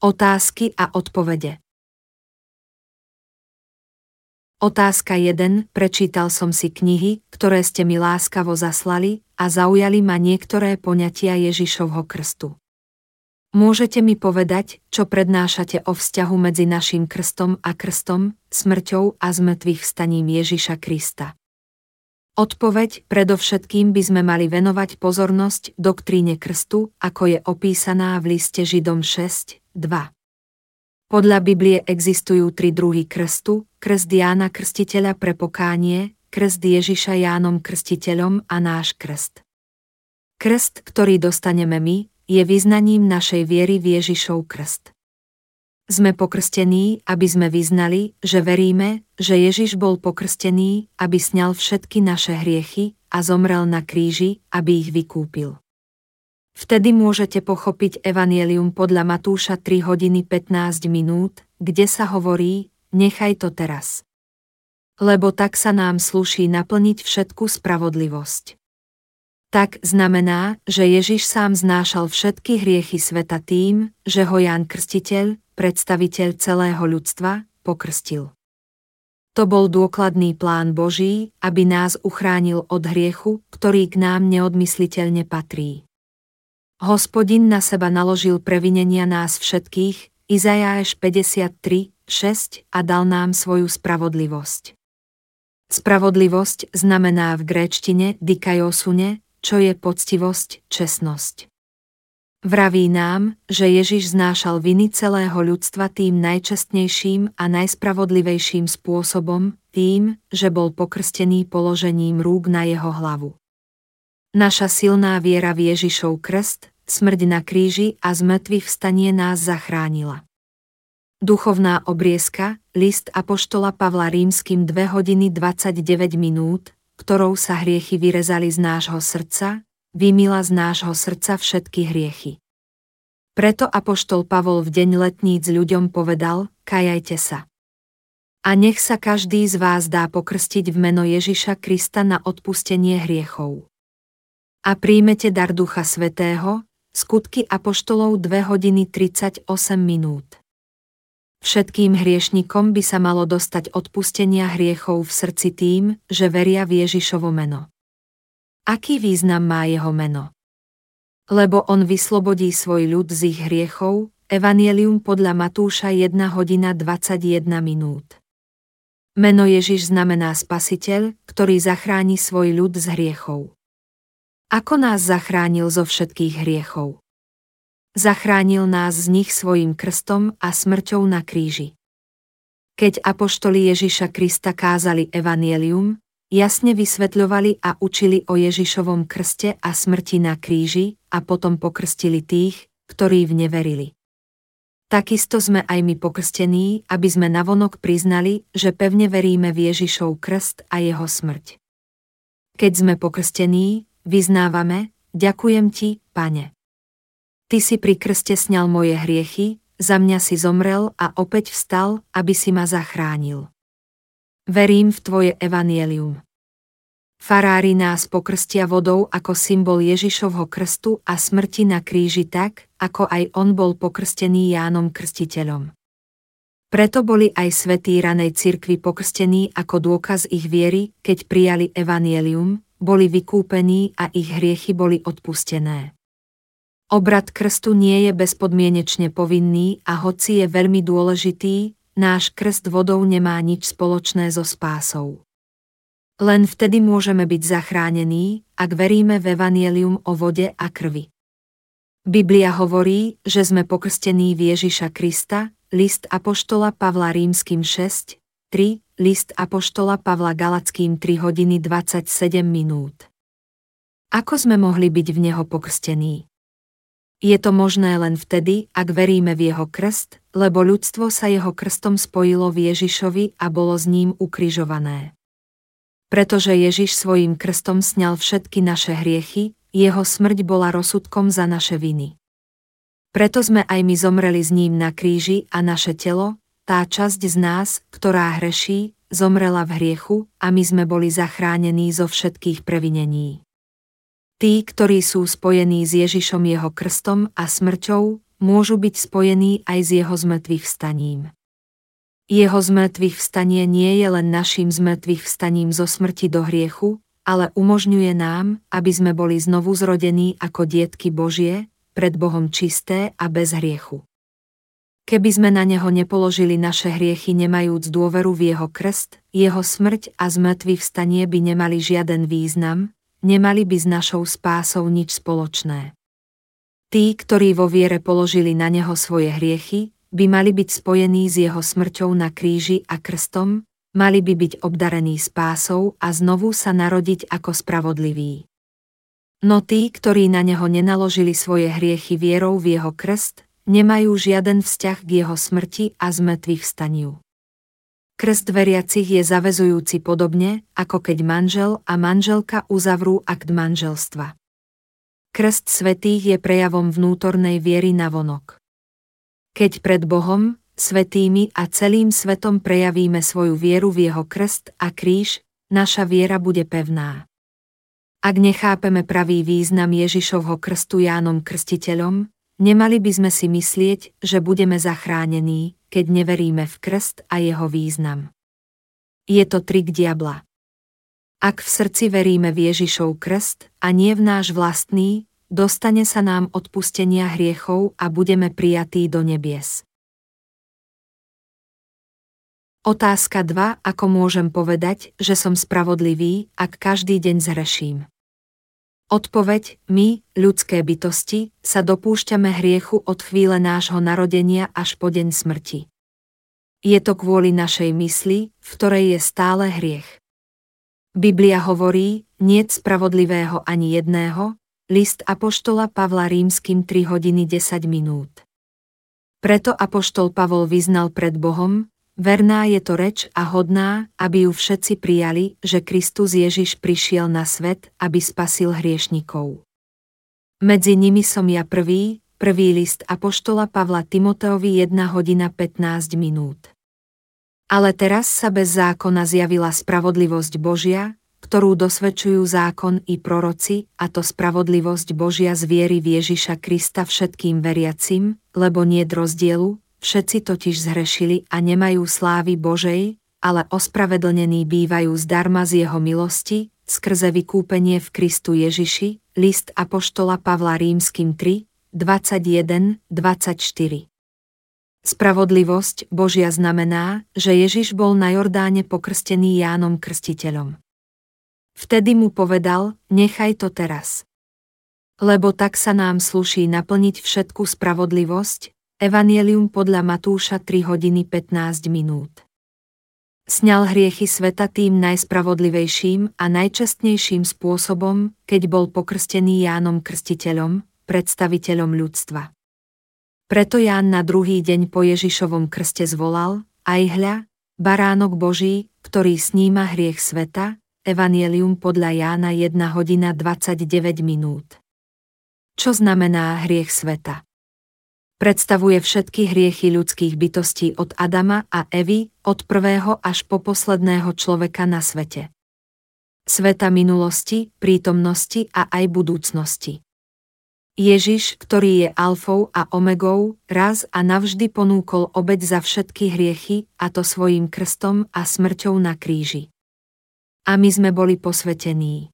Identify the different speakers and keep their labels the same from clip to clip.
Speaker 1: Otázky a odpovede Otázka 1. Prečítal som si knihy, ktoré ste mi láskavo zaslali a zaujali ma niektoré poňatia Ježišovho krstu. Môžete mi povedať, čo prednášate o vzťahu medzi našim krstom a krstom, smrťou a zmrtvých vstaním Ježiša Krista. Odpoveď predovšetkým by sme mali venovať pozornosť doktríne krstu, ako je opísaná v liste Židom 6, 2. Podľa Biblie existujú tri druhy krstu, krst Jána Krstiteľa pre pokánie, krst Ježiša Jánom Krstiteľom a náš krst. Krst, ktorý dostaneme my, je vyznaním našej viery v Ježišov krst. Sme pokrstení, aby sme vyznali, že veríme, že Ježiš bol pokrstený, aby sňal všetky naše hriechy a zomrel na kríži, aby ich vykúpil. Vtedy môžete pochopiť Evangelium podľa Matúša 3 hodiny 15 minút, kde sa hovorí, nechaj to teraz. Lebo tak sa nám slúší naplniť všetku spravodlivosť. Tak znamená, že Ježiš sám znášal všetky hriechy sveta tým, že ho Ján Krstiteľ, predstaviteľ celého ľudstva, pokrstil. To bol dôkladný plán Boží, aby nás uchránil od hriechu, ktorý k nám neodmysliteľne patrí. Hospodin na seba naložil previnenia nás všetkých, Izajáš 53, 6 a dal nám svoju spravodlivosť. Spravodlivosť znamená v gréčtine dikajosune, čo je poctivosť, čestnosť. Vraví nám, že Ježiš znášal viny celého ľudstva tým najčestnejším a najspravodlivejším spôsobom, tým, že bol pokrstený položením rúk na jeho hlavu. Naša silná viera v Ježišov krst, smrť na kríži a zmrtvých vstanie nás zachránila. Duchovná obriezka, list Apoštola Pavla rímským 2 hodiny 29 minút, ktorou sa hriechy vyrezali z nášho srdca, vymila z nášho srdca všetky hriechy. Preto Apoštol Pavol v deň letníc ľuďom povedal, kajajte sa. A nech sa každý z vás dá pokrstiť v meno Ježiša Krista na odpustenie hriechov a príjmete dar Ducha Svetého, skutky Apoštolov 2 hodiny 38 minút. Všetkým hriešnikom by sa malo dostať odpustenia hriechov v srdci tým, že veria v Ježišovo meno. Aký význam má jeho meno? Lebo on vyslobodí svoj ľud z ich hriechov, Evangelium podľa Matúša 1 hodina 21 minút. Meno Ježiš znamená spasiteľ, ktorý zachráni svoj ľud z hriechov. Ako nás zachránil zo všetkých hriechov? Zachránil nás z nich svojim krstom a smrťou na kríži. Keď apoštoli Ježiša Krista kázali evanielium, jasne vysvetľovali a učili o Ježišovom krste a smrti na kríži a potom pokrstili tých, ktorí v neverili. Takisto sme aj my pokrstení, aby sme navonok priznali, že pevne veríme v Ježišov krst a jeho smrť. Keď sme pokrstení, Vyznávame, ďakujem ti, pane. Ty si pri krste sňal moje hriechy, za mňa si zomrel a opäť vstal, aby si ma zachránil. Verím v tvoje evanielium. Farári nás pokrstia vodou ako symbol Ježišovho krstu a smrti na kríži tak, ako aj on bol pokrstený Jánom Krstiteľom. Preto boli aj svetí ranej cirkvi pokrstení ako dôkaz ich viery, keď prijali evanielium, boli vykúpení a ich hriechy boli odpustené. Obrad krstu nie je bezpodmienečne povinný a hoci je veľmi dôležitý, náš krst vodou nemá nič spoločné so spásou. Len vtedy môžeme byť zachránení, ak veríme v evanielium o vode a krvi. Biblia hovorí, že sme pokrstení v Ježiša Krista, list Apoštola Pavla rímským 6, 3, list Apoštola Pavla Galackým 3 hodiny 27 minút. Ako sme mohli byť v Neho pokrstení? Je to možné len vtedy, ak veríme v Jeho krst, lebo ľudstvo sa Jeho krstom spojilo v Ježišovi a bolo s ním ukrižované. Pretože Ježiš svojim krstom sňal všetky naše hriechy, jeho smrť bola rozsudkom za naše viny. Preto sme aj my zomreli s ním na kríži a naše telo, tá časť z nás, ktorá hreší, zomrela v hriechu a my sme boli zachránení zo všetkých previnení. Tí, ktorí sú spojení s Ježišom jeho krstom a smrťou, môžu byť spojení aj s jeho zmrtvých vstaním. Jeho zmrtvých vstanie nie je len našim zmrtvých vstaním zo smrti do hriechu, ale umožňuje nám, aby sme boli znovu zrodení ako dietky Božie, pred Bohom čisté a bez hriechu. Keby sme na neho nepoložili naše hriechy nemajúc dôveru v jeho krst, jeho smrť a zmrtvých vstanie by nemali žiaden význam, nemali by s našou spásou nič spoločné. Tí, ktorí vo viere položili na neho svoje hriechy, by mali byť spojení s jeho smrťou na kríži a krstom, mali by byť obdarení spásou a znovu sa narodiť ako spravodliví. No tí, ktorí na neho nenaložili svoje hriechy vierou v jeho krst, nemajú žiaden vzťah k jeho smrti a zmrtvých vstaniu. Krst veriacich je zavezujúci podobne, ako keď manžel a manželka uzavrú akt manželstva. Krst svetých je prejavom vnútornej viery na vonok. Keď pred Bohom, svetými a celým svetom prejavíme svoju vieru v jeho krst a kríž, naša viera bude pevná. Ak nechápeme pravý význam Ježišovho krstu Jánom Krstiteľom, nemali by sme si myslieť, že budeme zachránení, keď neveríme v krst a jeho význam. Je to trik diabla. Ak v srdci veríme v Ježišov krst a nie v náš vlastný, dostane sa nám odpustenia hriechov a budeme prijatí do nebies. Otázka 2. Ako môžem povedať, že som spravodlivý, ak každý deň zhreším? Odpoveď, my, ľudské bytosti, sa dopúšťame hriechu od chvíle nášho narodenia až po deň smrti. Je to kvôli našej mysli, v ktorej je stále hriech. Biblia hovorí, nie spravodlivého ani jedného, List Apoštola Pavla rímským 3 hodiny 10 minút. Preto Apoštol Pavol vyznal pred Bohom, verná je to reč a hodná, aby ju všetci prijali, že Kristus Ježiš prišiel na svet, aby spasil hriešnikov. Medzi nimi som ja prvý, prvý list Apoštola Pavla Timoteovi 1 hodina 15 minút. Ale teraz sa bez zákona zjavila spravodlivosť Božia, ktorú dosvedčujú zákon i proroci, a to spravodlivosť Božia z viery v Ježiša Krista všetkým veriacim, lebo nie rozdielu, všetci totiž zhrešili a nemajú slávy Božej, ale ospravedlnení bývajú zdarma z jeho milosti, skrze vykúpenie v Kristu Ježiši, list Apoštola Pavla Rímským 3, 21, 24. Spravodlivosť Božia znamená, že Ježiš bol na Jordáne pokrstený Jánom Krstiteľom. Vtedy mu povedal, nechaj to teraz. Lebo tak sa nám sluší naplniť všetku spravodlivosť, Evangelium podľa Matúša 3 hodiny 15 minút. Sňal hriechy sveta tým najspravodlivejším a najčestnejším spôsobom, keď bol pokrstený Jánom Krstiteľom, predstaviteľom ľudstva. Preto Ján na druhý deň po Ježišovom krste zvolal, aj hľa, baránok Boží, ktorý sníma hriech sveta, Evangelium podľa Jána 1 hodina 29 minút. Čo znamená hriech sveta? Predstavuje všetky hriechy ľudských bytostí od Adama a Evy, od prvého až po posledného človeka na svete. Sveta minulosti, prítomnosti a aj budúcnosti. Ježiš, ktorý je alfou a omegou, raz a navždy ponúkol obeď za všetky hriechy, a to svojim krstom a smrťou na kríži a my sme boli posvetení.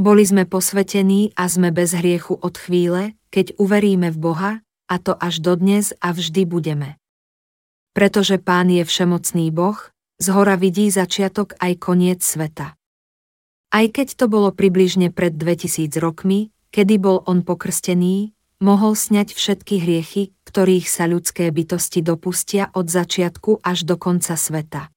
Speaker 1: Boli sme posvetení a sme bez hriechu od chvíle, keď uveríme v Boha, a to až dodnes a vždy budeme. Pretože Pán je všemocný Boh, zhora vidí začiatok aj koniec sveta. Aj keď to bolo približne pred 2000 rokmi, kedy bol on pokrstený, mohol sňať všetky hriechy, ktorých sa ľudské bytosti dopustia od začiatku až do konca sveta.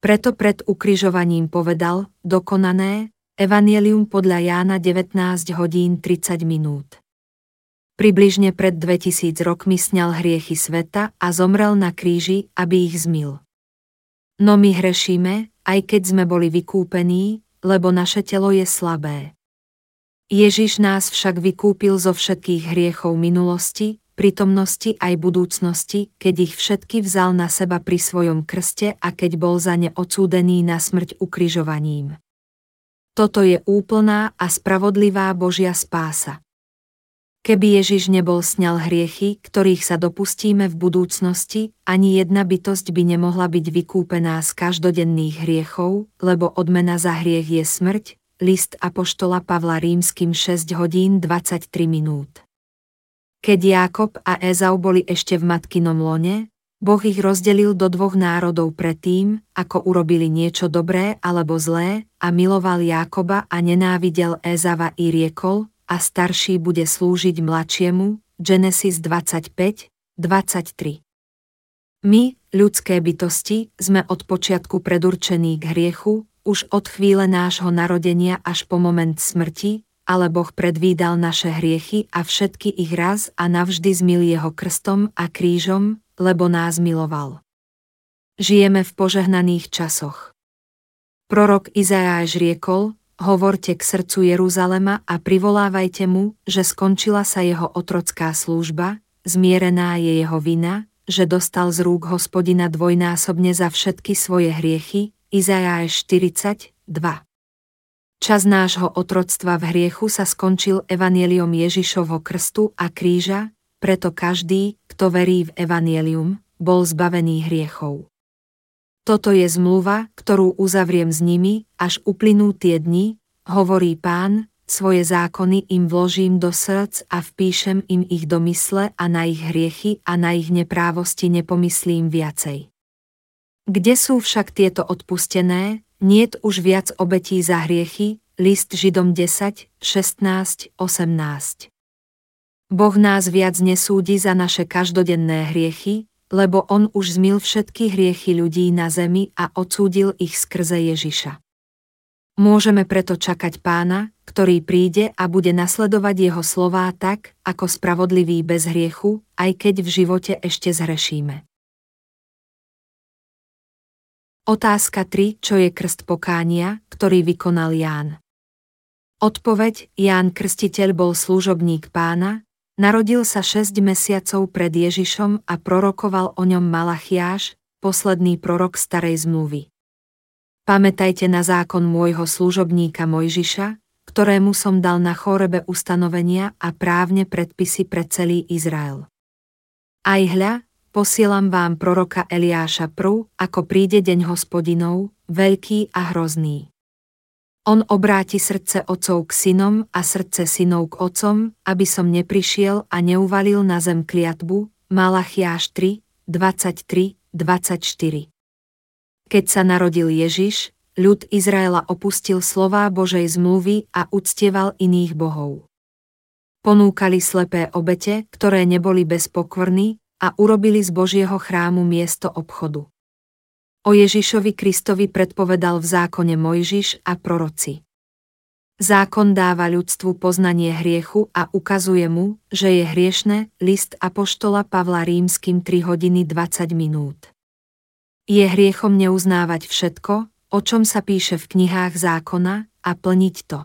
Speaker 1: Preto pred ukrižovaním povedal, dokonané, Evangelium podľa Jána 19 hodín 30 minút. Približne pred 2000 rokmi sňal hriechy sveta a zomrel na kríži, aby ich zmil. No my hrešíme, aj keď sme boli vykúpení, lebo naše telo je slabé. Ježiš nás však vykúpil zo všetkých hriechov minulosti, prítomnosti aj budúcnosti, keď ich všetky vzal na seba pri svojom krste a keď bol za ne odsúdený na smrť ukrižovaním. Toto je úplná a spravodlivá Božia spása. Keby Ježiš nebol sňal hriechy, ktorých sa dopustíme v budúcnosti, ani jedna bytosť by nemohla byť vykúpená z každodenných hriechov, lebo odmena za hriech je smrť, list Apoštola Pavla rímským 6 hodín 23 minút. Keď Jákob a Ezau boli ešte v matkinom lone, Boh ich rozdelil do dvoch národov predtým, ako urobili niečo dobré alebo zlé, a miloval Jákoba a nenávidel Ezava i riekol, a starší bude slúžiť mladšiemu, Genesis 25, 23. My, ľudské bytosti, sme od počiatku predurčení k hriechu, už od chvíle nášho narodenia až po moment smrti, ale Boh predvídal naše hriechy a všetky ich raz a navždy zmil jeho krstom a krížom, lebo nás miloval. Žijeme v požehnaných časoch. Prorok Izajáš riekol, hovorte k srdcu Jeruzalema a privolávajte mu, že skončila sa jeho otrocká služba, zmierená je jeho vina, že dostal z rúk hospodina dvojnásobne za všetky svoje hriechy, Izajáš 40, 2. Čas nášho otroctva v hriechu sa skončil evanieliom Ježišovho krstu a kríža, preto každý, kto verí v evanielium, bol zbavený hriechov. Toto je zmluva, ktorú uzavriem s nimi, až uplynú tie dni, hovorí pán, svoje zákony im vložím do srdc a vpíšem im ich do mysle a na ich hriechy a na ich neprávosti nepomyslím viacej. Kde sú však tieto odpustené, niet už viac obetí za hriechy, list Židom 10, 16, 18. Boh nás viac nesúdi za naše každodenné hriechy, lebo on už zmil všetky hriechy ľudí na zemi a odsúdil ich skrze Ježiša. Môžeme preto čakať pána, ktorý príde a bude nasledovať jeho slová tak, ako spravodlivý bez hriechu, aj keď v živote ešte zhrešíme. Otázka 3. Čo je krst pokánia, ktorý vykonal Ján? Odpoveď Ján Krstiteľ bol služobník pána, Narodil sa 6 mesiacov pred Ježišom a prorokoval o ňom Malachiáš, posledný prorok starej zmluvy. Pamätajte na zákon môjho služobníka Mojžiša, ktorému som dal na chorebe ustanovenia a právne predpisy pre celý Izrael. Aj hľa, posielam vám proroka Eliáša prv, ako príde deň hospodinov, veľký a hrozný. On obráti srdce otcov k synom a srdce synov k otcom, aby som neprišiel a neuvalil na zem kliatbu, Malachiáš 3, 23, 24. Keď sa narodil Ježiš, ľud Izraela opustil slová Božej zmluvy a uctieval iných bohov. Ponúkali slepé obete, ktoré neboli bezpokvorní, a urobili z Božieho chrámu miesto obchodu. O Ježišovi Kristovi predpovedal v zákone Mojžiš a proroci. Zákon dáva ľudstvu poznanie hriechu a ukazuje mu, že je hriešne, list Apoštola Pavla rímským 3 hodiny 20 minút. Je hriechom neuznávať všetko, o čom sa píše v knihách zákona, a plniť to.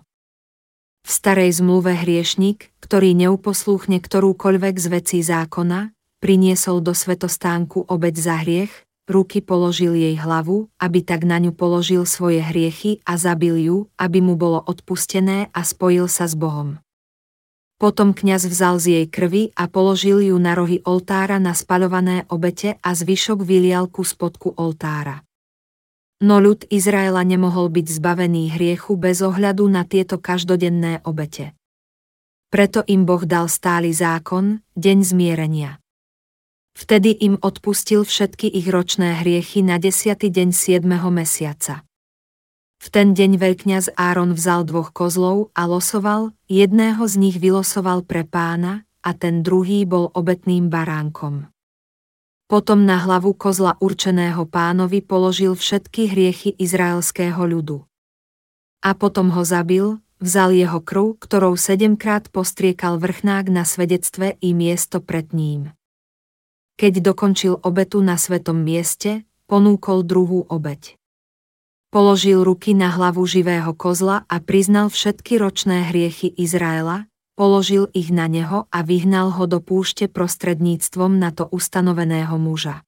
Speaker 1: V starej zmluve hriešnik, ktorý neuposlúchne ktorúkoľvek z vecí zákona, priniesol do svetostánku obeď za hriech, ruky položil jej hlavu, aby tak na ňu položil svoje hriechy a zabil ju, aby mu bolo odpustené a spojil sa s Bohom. Potom kňaz vzal z jej krvi a položil ju na rohy oltára na spaľované obete a zvyšok vylial ku spodku oltára. No ľud Izraela nemohol byť zbavený hriechu bez ohľadu na tieto každodenné obete. Preto im Boh dal stály zákon, deň zmierenia. Vtedy im odpustil všetky ich ročné hriechy na desiatý deň 7. mesiaca. V ten deň veľkňaz Áron vzal dvoch kozlov a losoval, jedného z nich vylosoval pre pána, a ten druhý bol obetným baránkom. Potom na hlavu kozla určeného pánovi položil všetky hriechy izraelského ľudu. A potom ho zabil, vzal jeho krv, ktorou sedemkrát postriekal vrchnák na svedectve i miesto pred ním. Keď dokončil obetu na svetom mieste, ponúkol druhú obeť. Položil ruky na hlavu živého kozla a priznal všetky ročné hriechy Izraela, položil ich na neho a vyhnal ho do púšte prostredníctvom na to ustanoveného muža.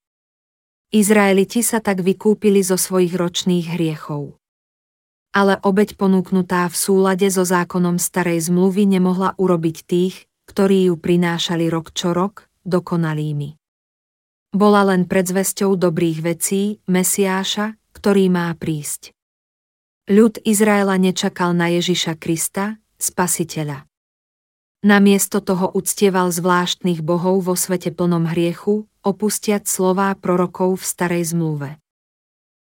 Speaker 1: Izraeliti sa tak vykúpili zo svojich ročných hriechov. Ale obeď ponúknutá v súlade so zákonom starej zmluvy nemohla urobiť tých, ktorí ju prinášali rok čo rok, dokonalými. Bola len predzvesťou dobrých vecí Mesiáša, ktorý má prísť. Ľud Izraela nečakal na Ježiša Krista, spasiteľa. Namiesto toho uctieval zvláštnych bohov vo svete plnom hriechu, opustiať slová prorokov v starej zmluve.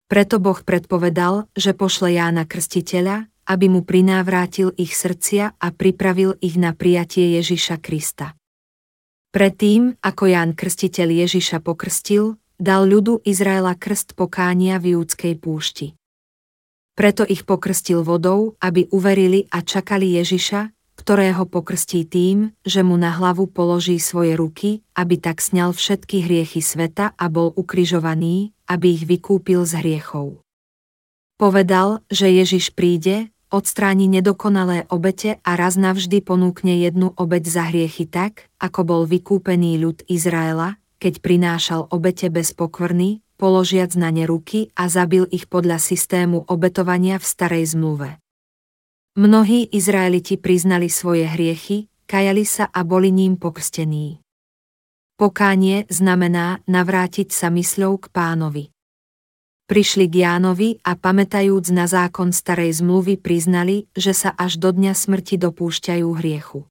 Speaker 1: Preto Boh predpovedal, že pošle Jána Krstiteľa, aby mu prinávrátil ich srdcia a pripravil ich na prijatie Ježiša Krista. Predtým, ako Ján Krstiteľ Ježiša pokrstil, dal ľudu Izraela krst pokánia v júdskej púšti. Preto ich pokrstil vodou, aby uverili a čakali Ježiša, ktorého pokrstí tým, že mu na hlavu položí svoje ruky, aby tak sňal všetky hriechy sveta a bol ukrižovaný, aby ich vykúpil z hriechov. Povedal, že Ježiš príde, odstráni nedokonalé obete a raz navždy ponúkne jednu obeť za hriechy tak, ako bol vykúpený ľud Izraela, keď prinášal obete bez pokvrny, položiac na ne ruky a zabil ich podľa systému obetovania v starej zmluve. Mnohí Izraeliti priznali svoje hriechy, kajali sa a boli ním pokrstení. Pokánie znamená navrátiť sa mysľou k pánovi. Prišli k Jánovi a pamätajúc na zákon starej zmluvy priznali, že sa až do dňa smrti dopúšťajú hriechu.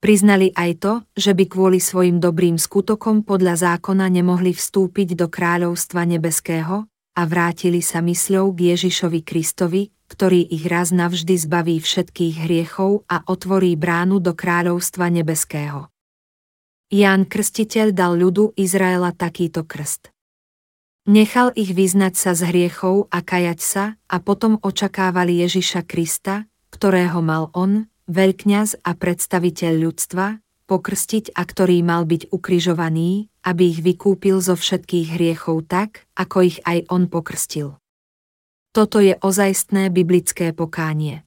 Speaker 1: Priznali aj to, že by kvôli svojim dobrým skutokom podľa zákona nemohli vstúpiť do kráľovstva nebeského a vrátili sa mysľou k Ježišovi Kristovi, ktorý ich raz navždy zbaví všetkých hriechov a otvorí bránu do kráľovstva nebeského. Ján Krstiteľ dal ľudu Izraela takýto krst. Nechal ich vyznať sa z hriechov a kajať sa a potom očakávali Ježiša Krista, ktorého mal on, veľkňaz a predstaviteľ ľudstva, pokrstiť a ktorý mal byť ukrižovaný, aby ich vykúpil zo všetkých hriechov tak, ako ich aj on pokrstil. Toto je ozajstné biblické pokánie.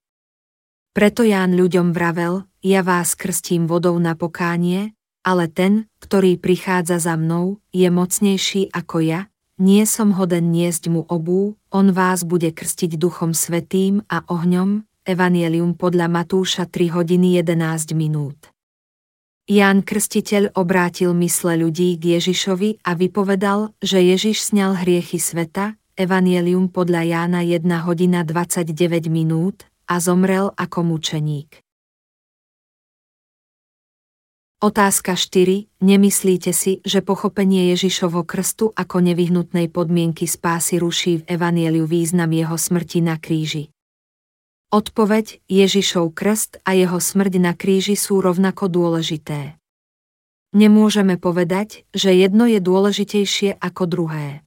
Speaker 1: Preto Ján ľuďom vravel, ja vás krstím vodou na pokánie, ale ten, ktorý prichádza za mnou, je mocnejší ako ja, nie som hoden niesť mu obú, on vás bude krstiť duchom svetým a ohňom, Evangelium podľa Matúša 3 hodiny 11 minút. Ján Krstiteľ obrátil mysle ľudí k Ježišovi a vypovedal, že Ježiš sňal hriechy sveta, Evangelium podľa Jána 1 hodina 29 minút a zomrel ako mučeník. Otázka 4. Nemyslíte si, že pochopenie Ježišovho krstu ako nevyhnutnej podmienky spásy ruší v Evanieliu význam jeho smrti na kríži? Odpoveď Ježišov krst a jeho smrť na kríži sú rovnako dôležité. Nemôžeme povedať, že jedno je dôležitejšie ako druhé.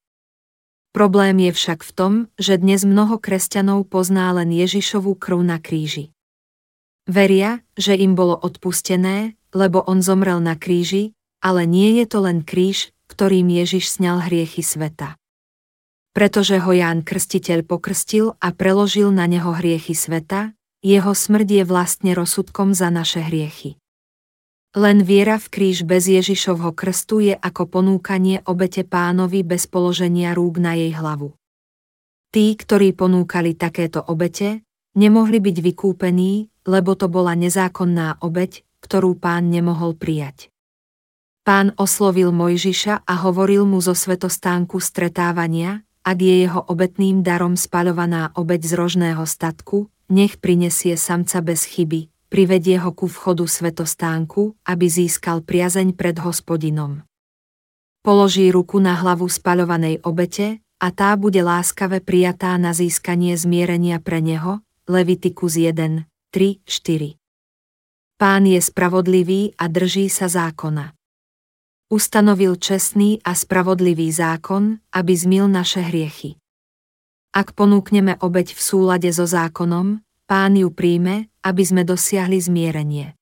Speaker 1: Problém je však v tom, že dnes mnoho kresťanov pozná len Ježišovú krv na kríži. Veria, že im bolo odpustené, lebo on zomrel na kríži, ale nie je to len kríž, ktorým Ježiš sňal hriechy sveta. Pretože ho Ján Krstiteľ pokrstil a preložil na neho hriechy sveta, jeho smrť je vlastne rozsudkom za naše hriechy. Len viera v kríž bez Ježišovho krstu je ako ponúkanie obete pánovi bez položenia rúk na jej hlavu. Tí, ktorí ponúkali takéto obete, nemohli byť vykúpení, lebo to bola nezákonná obeť, ktorú pán nemohol prijať. Pán oslovil Mojžiša a hovoril mu zo svetostánku stretávania, ak je jeho obetným darom spaľovaná obeť z rožného statku, nech prinesie samca bez chyby, privedie ho ku vchodu svetostánku, aby získal priazeň pred hospodinom. Položí ruku na hlavu spaľovanej obete a tá bude láskave prijatá na získanie zmierenia pre neho, Levitikus 1, 3, 4. Pán je spravodlivý a drží sa zákona. Ustanovil čestný a spravodlivý zákon, aby zmil naše hriechy. Ak ponúkneme obeť v súlade so zákonom, pán ju príjme, aby sme dosiahli zmierenie.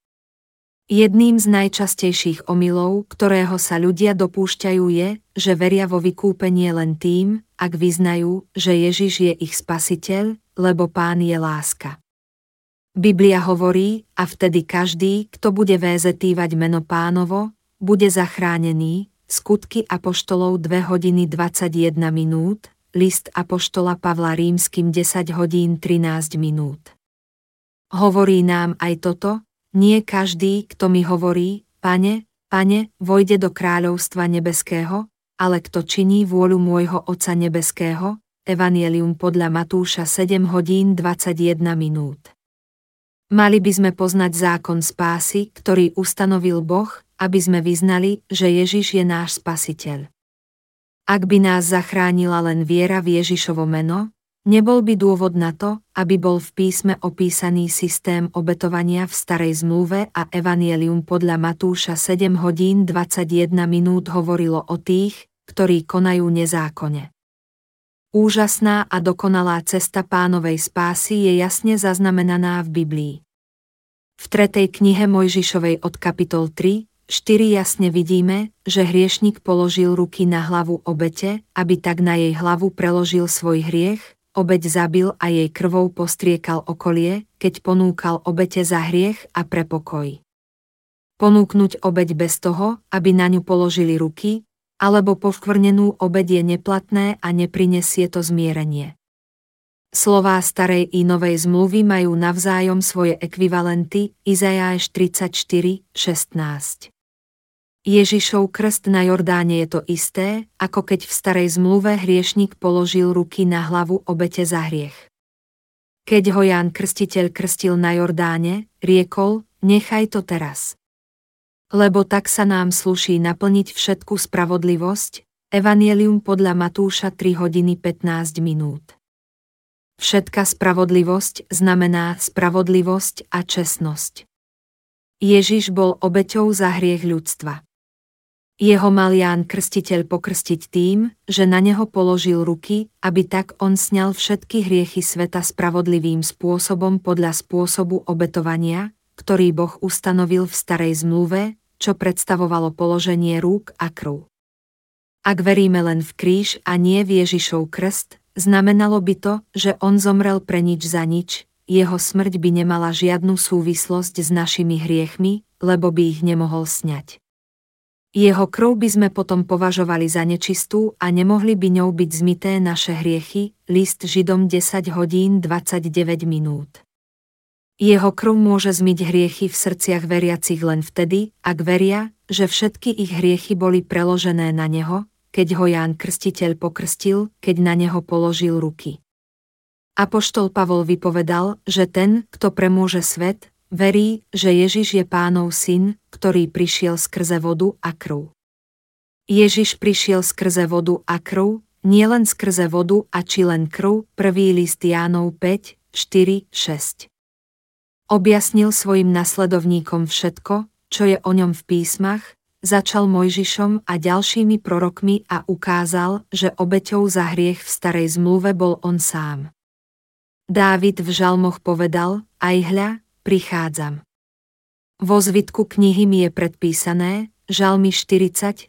Speaker 1: Jedným z najčastejších omylov, ktorého sa ľudia dopúšťajú je, že veria vo vykúpenie len tým, ak vyznajú, že Ježiš je ich spasiteľ, lebo pán je láska. Biblia hovorí, a vtedy každý, kto bude vézetívať meno pánovo, bude zachránený, skutky Apoštolov 2 hodiny 21 minút, list Apoštola Pavla Rímským 10 hodín 13 minút. Hovorí nám aj toto, nie každý, kto mi hovorí, pane, pane, vojde do kráľovstva nebeského, ale kto činí vôľu môjho Otca nebeského, Evangelium podľa Matúša 7 hodín 21 minút. Mali by sme poznať zákon spásy, ktorý ustanovil Boh, aby sme vyznali, že Ježiš je náš spasiteľ. Ak by nás zachránila len viera v Ježišovo meno, nebol by dôvod na to, aby bol v písme opísaný systém obetovania v starej zmluve a Evangelium podľa Matúša 7 hodín 21 minút hovorilo o tých, ktorí konajú nezákone. Úžasná a dokonalá cesta pánovej spásy je jasne zaznamenaná v Biblii. V tretej knihe Mojžišovej od kapitol 3, 4 jasne vidíme, že hriešnik položil ruky na hlavu obete, aby tak na jej hlavu preložil svoj hriech, obeť zabil a jej krvou postriekal okolie, keď ponúkal obete za hriech a pre pokoj. Ponúknuť obeť bez toho, aby na ňu položili ruky, alebo povkvrnenú obed je neplatné a neprinesie to zmierenie. Slová starej i novej zmluvy majú navzájom svoje ekvivalenty, Izajáš 34, 16. Ježišov krst na Jordáne je to isté, ako keď v starej zmluve hriešnik položil ruky na hlavu obete za hriech. Keď ho Ján Krstiteľ krstil na Jordáne, riekol, nechaj to teraz lebo tak sa nám sluší naplniť všetku spravodlivosť, Evangelium podľa Matúša 3 hodiny 15 minút. Všetka spravodlivosť znamená spravodlivosť a čestnosť. Ježiš bol obeťou za hriech ľudstva. Jeho mal Ján Krstiteľ pokrstiť tým, že na neho položil ruky, aby tak on sňal všetky hriechy sveta spravodlivým spôsobom podľa spôsobu obetovania, ktorý Boh ustanovil v starej zmluve, čo predstavovalo položenie rúk a krv. Ak veríme len v kríž a nie v Ježišov krst, znamenalo by to, že on zomrel pre nič za nič, jeho smrť by nemala žiadnu súvislosť s našimi hriechmi, lebo by ich nemohol sňať. Jeho krv by sme potom považovali za nečistú a nemohli by ňou byť zmité naše hriechy, list Židom 10 hodín 29 minút. Jeho krv môže zmyť hriechy v srdciach veriacich len vtedy, ak veria, že všetky ich hriechy boli preložené na neho, keď ho Ján Krstiteľ pokrstil, keď na neho položil ruky. Apoštol Pavol vypovedal, že ten, kto premôže svet, verí, že Ježiš je pánov syn, ktorý prišiel skrze vodu a krv. Ježiš prišiel skrze vodu a krv, nielen skrze vodu a či len krv, prvý list Jánov 5, 4, 6. Objasnil svojim nasledovníkom všetko, čo je o ňom v písmach, začal Mojžišom a ďalšími prorokmi a ukázal, že obeťou za hriech v starej zmluve bol on sám. Dávid v žalmoch povedal, aj hľa, prichádzam. Vo zvitku knihy mi je predpísané, žalmy 48.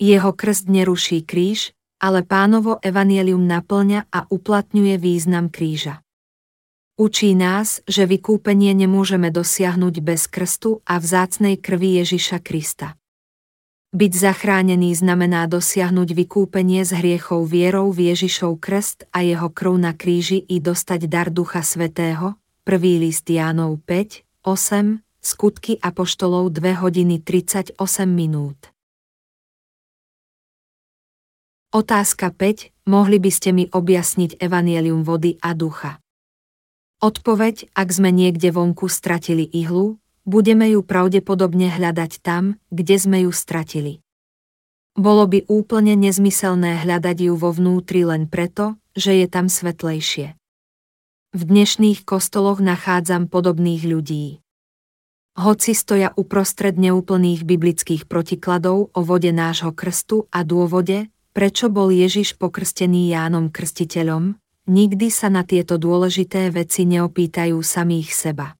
Speaker 1: Jeho krst neruší kríž, ale pánovo evanielium naplňa a uplatňuje význam kríža. Učí nás, že vykúpenie nemôžeme dosiahnuť bez krstu a vzácnej krvi Ježiša Krista. Byť zachránený znamená dosiahnuť vykúpenie z hriechov vierou v Ježišov krst a jeho krv na kríži i dostať dar Ducha Svetého, 1. list Jánov 5, 8, skutky Apoštolov 2 hodiny 38 minút. Otázka 5. Mohli by ste mi objasniť evanielium vody a ducha? Odpoveď, ak sme niekde vonku stratili ihlu, budeme ju pravdepodobne hľadať tam, kde sme ju stratili. Bolo by úplne nezmyselné hľadať ju vo vnútri len preto, že je tam svetlejšie. V dnešných kostoloch nachádzam podobných ľudí. Hoci stoja uprostred neúplných biblických protikladov o vode nášho krstu a dôvode, prečo bol Ježiš pokrstený Jánom Krstiteľom, nikdy sa na tieto dôležité veci neopýtajú samých seba.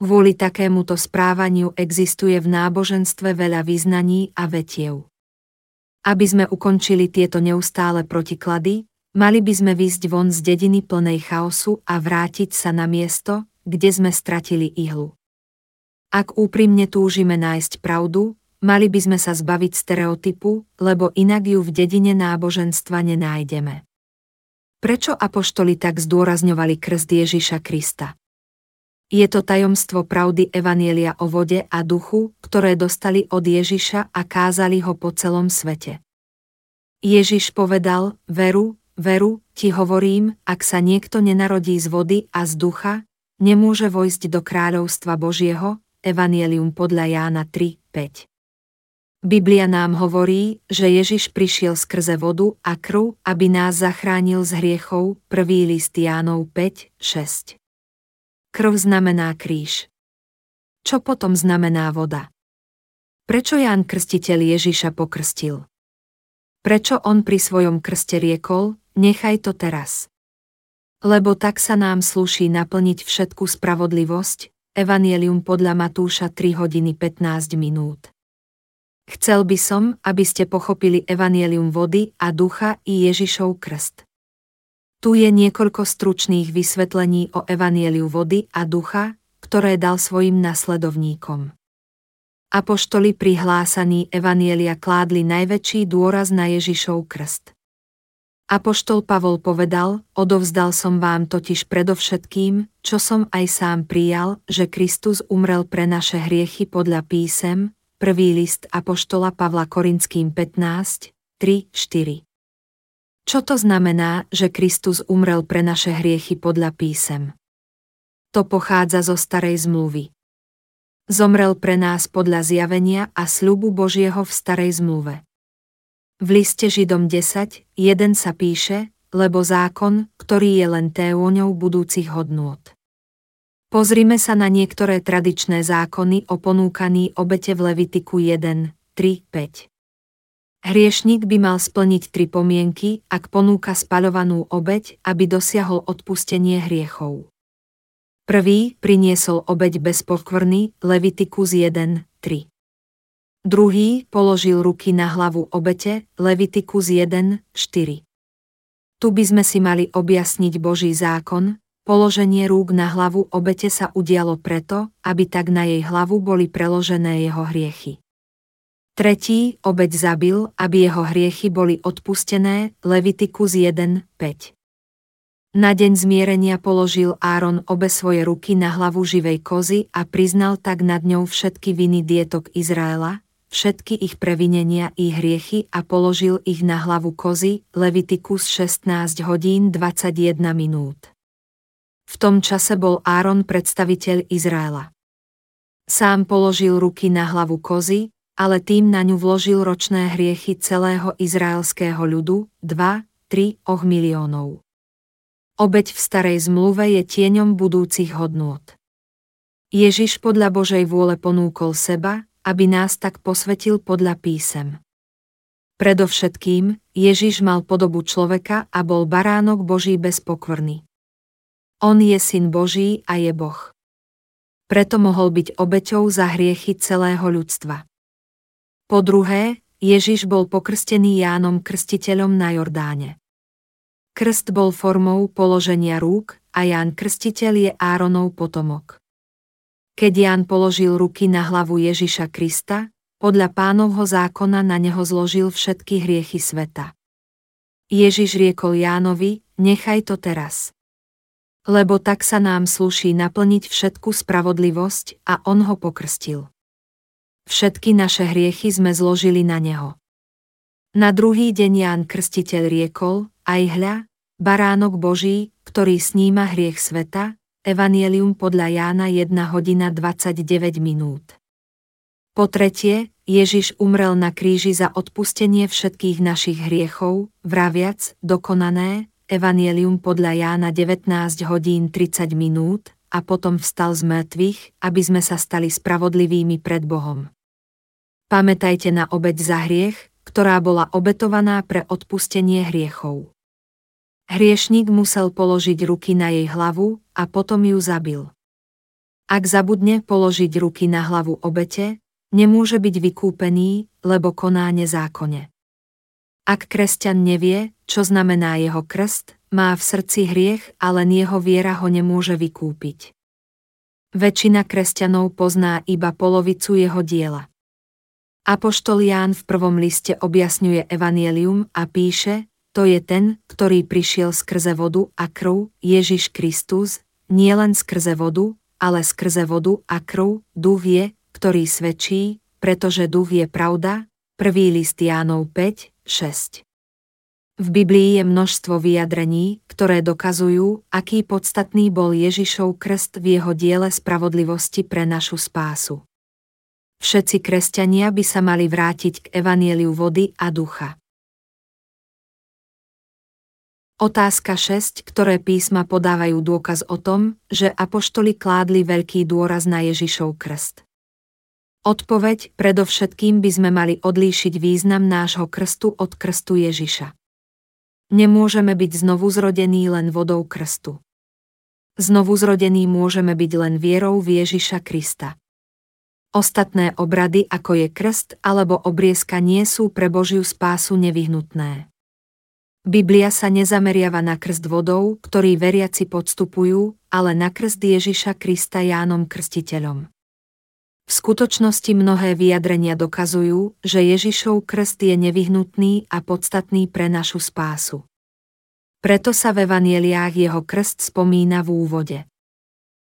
Speaker 1: Kvôli takémuto správaniu existuje v náboženstve veľa význaní a vetiev. Aby sme ukončili tieto neustále protiklady, mali by sme výsť von z dediny plnej chaosu a vrátiť sa na miesto, kde sme stratili ihlu. Ak úprimne túžime nájsť pravdu, mali by sme sa zbaviť stereotypu, lebo inak ju v dedine náboženstva nenájdeme. Prečo apoštoli tak zdôrazňovali krst Ježiša Krista? Je to tajomstvo pravdy Evanielia o vode a duchu, ktoré dostali od Ježiša a kázali ho po celom svete. Ježiš povedal, veru, veru, ti hovorím, ak sa niekto nenarodí z vody a z ducha, nemôže vojsť do kráľovstva Božieho, Evanielium podľa Jána 3, 5. Biblia nám hovorí, že Ježiš prišiel skrze vodu a krv, aby nás zachránil z hriechov, prvý list Jánov 5, 6. Krv znamená kríž. Čo potom znamená voda? Prečo Ján Krstiteľ Ježiša pokrstil? Prečo on pri svojom krste riekol, nechaj to teraz? Lebo tak sa nám slúši naplniť všetku spravodlivosť, Evangelium podľa Matúša 3 hodiny 15 minút. Chcel by som, aby ste pochopili Evangelium vody a ducha i Ježišov krst. Tu je niekoľko stručných vysvetlení o evanieliu vody a ducha, ktoré dal svojim nasledovníkom. Apoštoli pri hlásaní evanielia kládli najväčší dôraz na Ježišov krst. Apoštol Pavol povedal, odovzdal som vám totiž predovšetkým, čo som aj sám prijal, že Kristus umrel pre naše hriechy podľa písem, prvý list Apoštola Pavla Korinským 15, 3, 4. Čo to znamená, že Kristus umrel pre naše hriechy podľa písem? To pochádza zo starej zmluvy. Zomrel pre nás podľa zjavenia a sľubu Božieho v starej zmluve. V liste Židom 10, 1 sa píše, lebo zákon, ktorý je len téôňou budúcich hodnôt. Pozrime sa na niektoré tradičné zákony o ponúkaní obete v Levitiku 1, 3, 5. Hriešnik by mal splniť tri pomienky, ak ponúka spaľovanú obeď, aby dosiahol odpustenie hriechov. Prvý priniesol obeď bez pokvrny, Levitikus 1, 3. Druhý položil ruky na hlavu obete, Levitikus 1, 4. Tu by sme si mali objasniť Boží zákon, položenie rúk na hlavu obete sa udialo preto, aby tak na jej hlavu boli preložené jeho hriechy. Tretí obeď zabil, aby jeho hriechy boli odpustené, Levitikus 1, 5. Na deň zmierenia položil Áron obe svoje ruky na hlavu živej kozy a priznal tak nad ňou všetky viny dietok Izraela, všetky ich previnenia i hriechy a položil ich na hlavu kozy, Levitikus 16 hodín 21 minút. V tom čase bol Áron predstaviteľ Izraela. Sám položil ruky na hlavu kozy, ale tým na ňu vložil ročné hriechy celého izraelského ľudu, 2, 3 och miliónov. Obeď v starej zmluve je tieňom budúcich hodnôt. Ježiš podľa Božej vôle ponúkol seba, aby nás tak posvetil podľa písem. Predovšetkým, Ježiš mal podobu človeka a bol baránok Boží bez pokvrny. On je syn Boží a je Boh. Preto mohol byť obeťou za hriechy celého ľudstva. Po druhé, Ježiš bol pokrstený Jánom Krstiteľom na Jordáne. Krst bol formou položenia rúk a Ján Krstiteľ je Áronov potomok. Keď Ján položil ruky na hlavu Ježiša Krista, podľa pánovho zákona na neho zložil všetky hriechy sveta. Ježiš riekol Jánovi, nechaj to teraz. Lebo tak sa nám sluší naplniť všetku spravodlivosť a on ho pokrstil. Všetky naše hriechy sme zložili na neho. Na druhý deň Ján Krstiteľ riekol, aj hľa, baránok Boží, ktorý sníma hriech sveta, Evangelium podľa Jána 1 hodina 29 minút. Po tretie, Ježiš umrel na kríži za odpustenie všetkých našich hriechov, vraviac, dokonané, Evangelium podľa Jána 19 hodín 30 minút, a potom vstal z mŕtvych, aby sme sa stali spravodlivými pred Bohom. Pamätajte na obeď za hriech, ktorá bola obetovaná pre odpustenie hriechov. Hriešnik musel položiť ruky na jej hlavu a potom ju zabil. Ak zabudne položiť ruky na hlavu obete, nemôže byť vykúpený, lebo koná nezákone. Ak kresťan nevie, čo znamená jeho krst, má v srdci hriech a len jeho viera ho nemôže vykúpiť. Väčšina kresťanov pozná iba polovicu jeho diela. Apoštol Ján v prvom liste objasňuje evanielium a píše, to je ten, ktorý prišiel skrze vodu a krv, Ježiš Kristus, nie len skrze vodu, ale skrze vodu a krv, duch je, ktorý svedčí, pretože duch je pravda, prvý list Jánov 5, 6. V Biblii je množstvo vyjadrení, ktoré dokazujú, aký podstatný bol Ježišov krst v jeho diele spravodlivosti pre našu spásu. Všetci kresťania by sa mali vrátiť k evanieliu vody a ducha. Otázka 6, ktoré písma podávajú dôkaz o tom, že apoštoli kládli veľký dôraz na Ježišov krst. Odpoveď, predovšetkým by sme mali odlíšiť význam nášho krstu od krstu Ježiša. Nemôžeme byť znovu zrodení len vodou krstu. Znovu zrodení môžeme byť len vierou v Ježiša Krista. Ostatné obrady, ako je krst alebo obriezka, nie sú pre Božiu spásu nevyhnutné. Biblia sa nezameriava na krst vodou, ktorý veriaci podstupujú, ale na krst Ježiša Krista Jánom Krstiteľom. V skutočnosti mnohé vyjadrenia dokazujú, že Ježišov krst je nevyhnutný a podstatný pre našu spásu. Preto sa v evanieliách jeho krst spomína v úvode.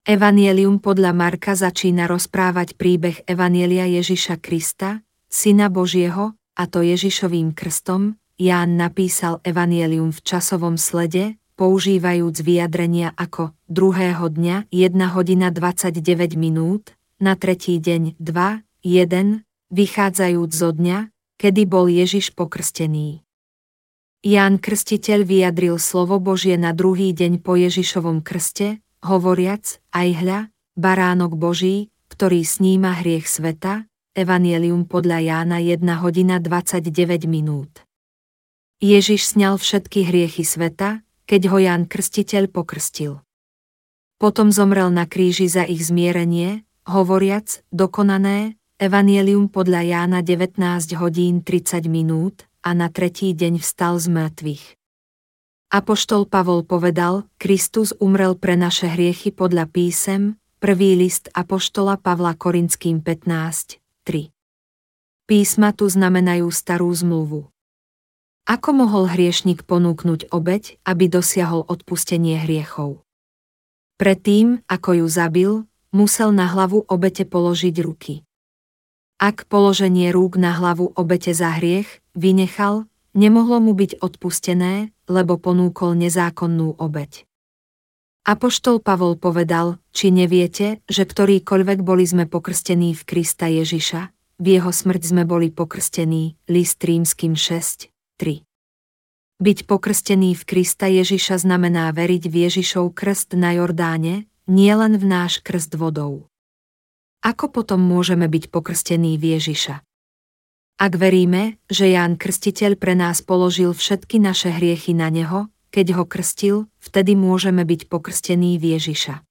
Speaker 1: Evanielium podľa Marka začína rozprávať príbeh Evanielia Ježiša Krista, Syna Božieho, a to Ježišovým krstom, Ján napísal Evanielium v časovom slede, používajúc vyjadrenia ako druhého dňa 1 hodina 29 minút, na tretí deň 2, 1, vychádzajúc zo dňa, kedy bol Ježiš pokrstený. Ján Krstiteľ vyjadril slovo Božie na druhý deň po Ježišovom krste, hovoriac, aj hľa, baránok Boží, ktorý sníma hriech sveta, Evangelium podľa Jána 1 hodina 29 minút. Ježiš sňal všetky hriechy sveta, keď ho Ján Krstiteľ pokrstil. Potom zomrel na kríži za ich zmierenie, hovoriac, dokonané, Evangelium podľa Jána 19 hodín 30 minút a na tretí deň vstal z mŕtvych. Apoštol Pavol povedal, Kristus umrel pre naše hriechy podľa písem, prvý list Apoštola Pavla Korinským 15, 3. Písma tu znamenajú starú zmluvu. Ako mohol hriešnik ponúknuť obeď, aby dosiahol odpustenie hriechov? Predtým, ako ju zabil, musel na hlavu obete položiť ruky. Ak položenie rúk na hlavu obete za hriech vynechal, nemohlo mu byť odpustené, lebo ponúkol nezákonnú obeť. Apoštol Pavol povedal, či neviete, že ktorýkoľvek boli sme pokrstení v Krista Ježiša, v jeho smrť sme boli pokrstení, list rímským 6, 3. Byť pokrstený v Krista Ježiša znamená veriť v Ježišov krst na Jordáne, nielen v náš krst vodou. Ako potom môžeme byť pokrstení v Ježiša? Ak veríme, že Ján Krstiteľ pre nás položil všetky naše hriechy na Neho, keď ho krstil, vtedy môžeme byť pokrstení v Ježiša.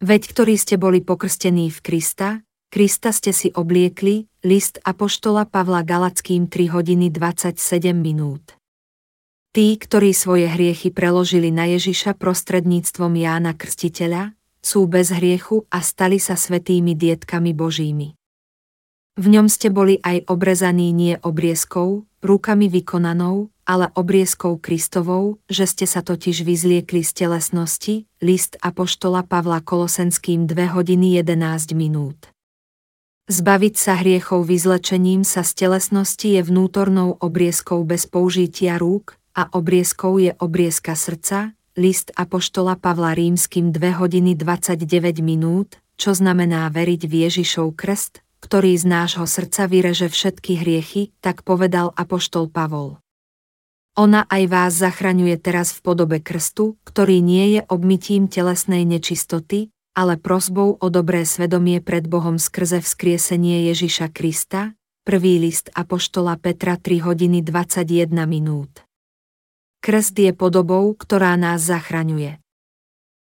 Speaker 1: Veď ktorí ste boli pokrstení v Krista, Krista ste si obliekli, list Apoštola Pavla Galackým 3 hodiny 27 minút. Tí, ktorí svoje hriechy preložili na Ježiša prostredníctvom Jána Krstiteľa, sú bez hriechu a stali sa svetými dietkami Božími. V ňom ste boli aj obrezaní nie obrieskou, rukami vykonanou, ale obrieskou Kristovou, že ste sa totiž vyzliekli z telesnosti, list Apoštola Pavla Kolosenským 2 hodiny 11 minút. Zbaviť sa hriechov vyzlečením sa z telesnosti je vnútornou obrieskou bez použitia rúk, a obrieskou je obriezka srdca, list Apoštola Pavla Rímským 2 hodiny 29 minút, čo znamená veriť v Ježišov krst, ktorý z nášho srdca vyreže všetky hriechy, tak povedal Apoštol Pavol. Ona aj vás zachraňuje teraz v podobe krstu, ktorý nie je obmytím telesnej nečistoty, ale prosbou o dobré svedomie pred Bohom skrze vzkriesenie Ježiša Krista, prvý list Apoštola Petra 3 hodiny 21 minút. Krst je podobou, ktorá nás zachraňuje.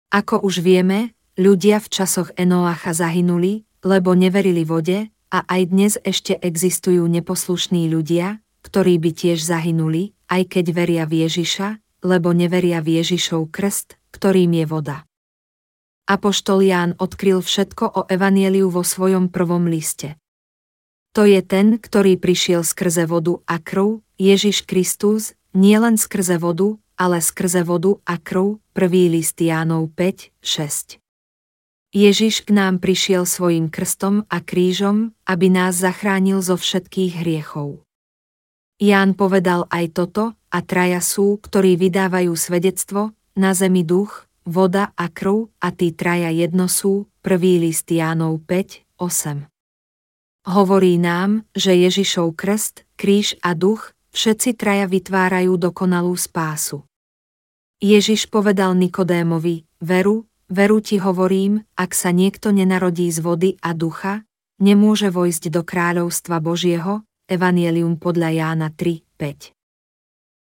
Speaker 1: Ako už vieme, ľudia v časoch Enoacha zahynuli, lebo neverili vode, a aj dnes ešte existujú neposlušní ľudia, ktorí by tiež zahynuli, aj keď veria v Ježiša, lebo neveria v Ježišov krst, ktorým je voda. Apoštol Ján odkryl všetko o Evanieliu vo svojom prvom liste. To je ten, ktorý prišiel skrze vodu a krv, Ježiš Kristus, nie len skrze vodu, ale skrze vodu a krv, prvý list Jánov 5, 6. Ježiš k nám prišiel svojim krstom a krížom, aby nás zachránil zo všetkých hriechov. Ján povedal aj toto, a traja sú, ktorí vydávajú svedectvo, na zemi duch, voda a krv, a tí traja jedno sú, prvý list Jánov 5, 8. Hovorí nám, že Ježišov krst, kríž a duch, všetci traja vytvárajú dokonalú spásu. Ježiš povedal Nikodémovi, veru, Veru ti hovorím, ak sa niekto nenarodí z vody a ducha, nemôže vojsť do kráľovstva Božieho, Evangelium podľa Jána 3, 5.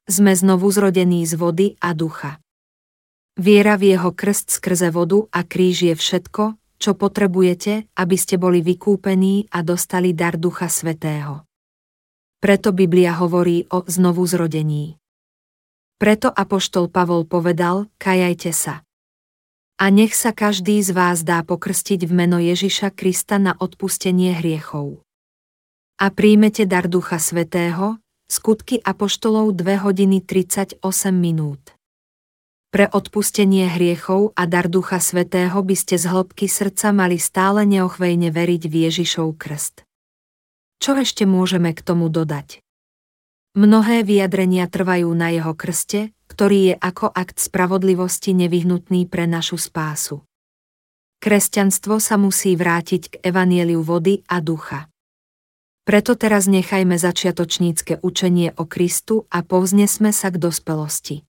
Speaker 1: Sme znovu zrodení z vody a ducha. Viera v jeho krst skrze vodu a kríž je všetko, čo potrebujete, aby ste boli vykúpení a dostali dar Ducha Svetého. Preto Biblia hovorí o znovu zrodení. Preto apoštol Pavol povedal, kajajte sa. A nech sa každý z vás dá pokrstiť v meno Ježiša Krista na odpustenie hriechov. A príjmete dar Ducha Svetého, skutky Apoštolov 2 hodiny 38 minút. Pre odpustenie hriechov a dar Ducha Svetého by ste z hĺbky srdca mali stále neochvejne veriť v Ježišov krst. Čo ešte môžeme k tomu dodať? Mnohé vyjadrenia trvajú na jeho krste, ktorý je ako akt spravodlivosti nevyhnutný pre našu spásu. Kresťanstvo sa musí vrátiť k evanieliu vody a ducha. Preto teraz nechajme začiatočnícke učenie o Kristu a povznesme sa k dospelosti.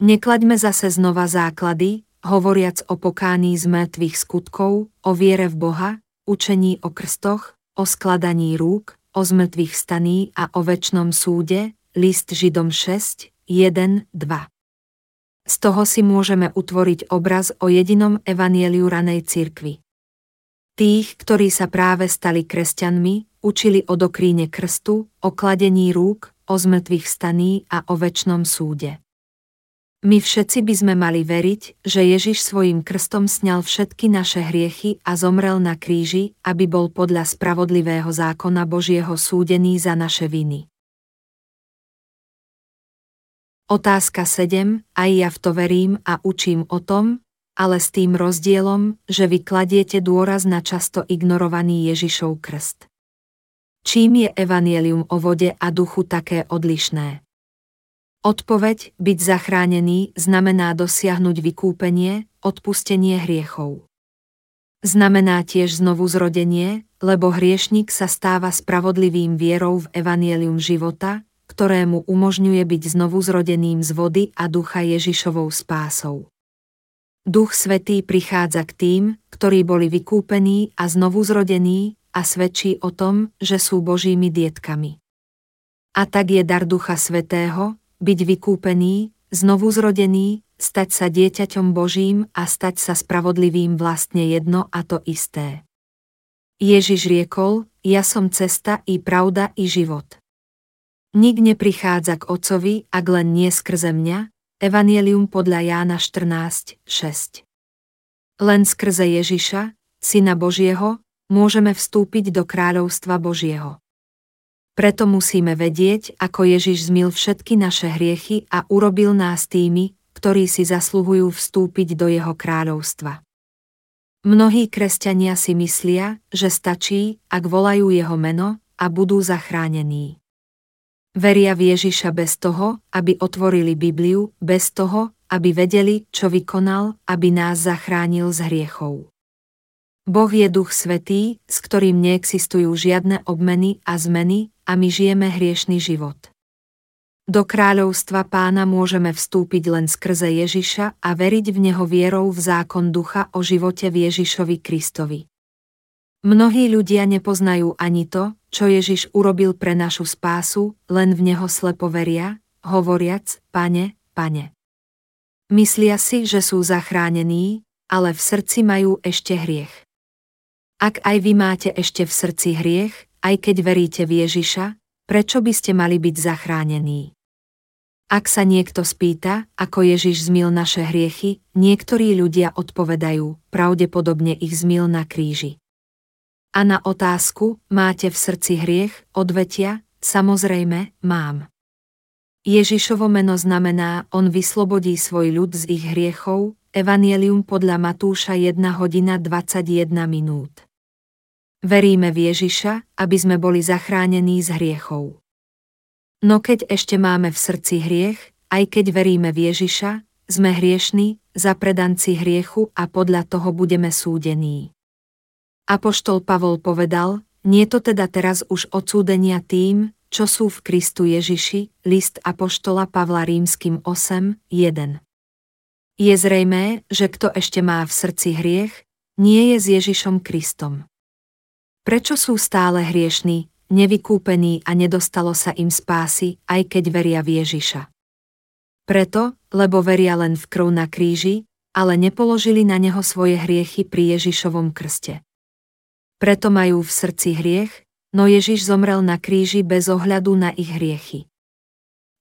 Speaker 1: Neklaďme zase znova základy, hovoriac o pokání z mŕtvych skutkov, o viere v Boha, učení o krstoch, o skladaní rúk, o zmrtvých staní a o väčšnom súde, list Židom 6, 1, 2. Z toho si môžeme utvoriť obraz o jedinom evanieliu ranej cirkvi. Tých, ktorí sa práve stali kresťanmi, učili o dokríne krstu, o kladení rúk, o zmrtvých staní a o väčšnom súde. My všetci by sme mali veriť, že Ježiš svojim krstom sňal všetky naše hriechy a zomrel na kríži, aby bol podľa spravodlivého zákona Božieho súdený za naše viny. Otázka 7. Aj ja v to verím a učím o tom, ale s tým rozdielom, že vy kladiete dôraz na často ignorovaný Ježišov krst. Čím je evanielium o vode a duchu také odlišné? Odpoveď, byť zachránený, znamená dosiahnuť vykúpenie, odpustenie hriechov. Znamená tiež znovu zrodenie, lebo hriešnik sa stáva spravodlivým vierou v evanielium života, ktorému umožňuje byť znovu zrodeným z vody a ducha Ježišovou spásou. Duch Svetý prichádza k tým, ktorí boli vykúpení a znovu zrodení a svedčí o tom, že sú Božími dietkami. A tak je dar Ducha Svetého, byť vykúpený, znovu zrodený, stať sa dieťaťom Božím a stať sa spravodlivým vlastne jedno a to isté. Ježiš riekol, ja som cesta i pravda i život. Nik neprichádza k Otcovi, ak len nie skrze mňa, Evangelium podľa Jána 14, 6. Len skrze Ježiša, Syna Božieho, môžeme vstúpiť do kráľovstva Božieho. Preto musíme vedieť, ako Ježiš zmil všetky naše hriechy a urobil nás tými, ktorí si zasluhujú vstúpiť do jeho kráľovstva. Mnohí kresťania si myslia, že stačí, ak volajú jeho meno a budú zachránení. Veria v Ježiša bez toho, aby otvorili Bibliu, bez toho, aby vedeli, čo vykonal, aby nás zachránil z hriechov. Boh je duch svetý, s ktorým neexistujú žiadne obmeny a zmeny, a my žijeme hriešný život. Do kráľovstva pána môžeme vstúpiť len skrze Ježiša a veriť v neho vierou v zákon ducha o živote v Ježišovi Kristovi. Mnohí ľudia nepoznajú ani to, čo Ježiš urobil pre našu spásu, len v Neho slepo veria, hovoriac, pane, pane. Myslia si, že sú zachránení, ale v srdci majú ešte hriech. Ak aj vy máte ešte v srdci hriech, aj keď veríte v Ježiša, prečo by ste mali byť zachránení? Ak sa niekto spýta, ako Ježiš zmil naše hriechy, niektorí ľudia odpovedajú, pravdepodobne ich zmil na kríži. A na otázku, máte v srdci hriech, odvetia, samozrejme, mám. Ježišovo meno znamená, on vyslobodí svoj ľud z ich hriechov, Evangelium podľa Matúša 1 hodina 21 minút. Veríme v Ježiša, aby sme boli zachránení z hriechov. No keď ešte máme v srdci hriech, aj keď veríme v Ježiša, sme hriešni, zapredanci hriechu a podľa toho budeme súdení. Apoštol Pavol povedal, nie to teda teraz už odsúdenia tým, čo sú v Kristu Ježiši, list Apoštola Pavla rímským 8, 1. Je zrejmé, že kto ešte má v srdci hriech, nie je s Ježišom Kristom. Prečo sú stále hriešní, nevykúpení a nedostalo sa im spásy, aj keď veria v Ježiša? Preto, lebo veria len v krv na kríži, ale nepoložili na neho svoje hriechy pri Ježišovom krste. Preto majú v srdci hriech, no Ježiš zomrel na kríži bez ohľadu na ich hriechy.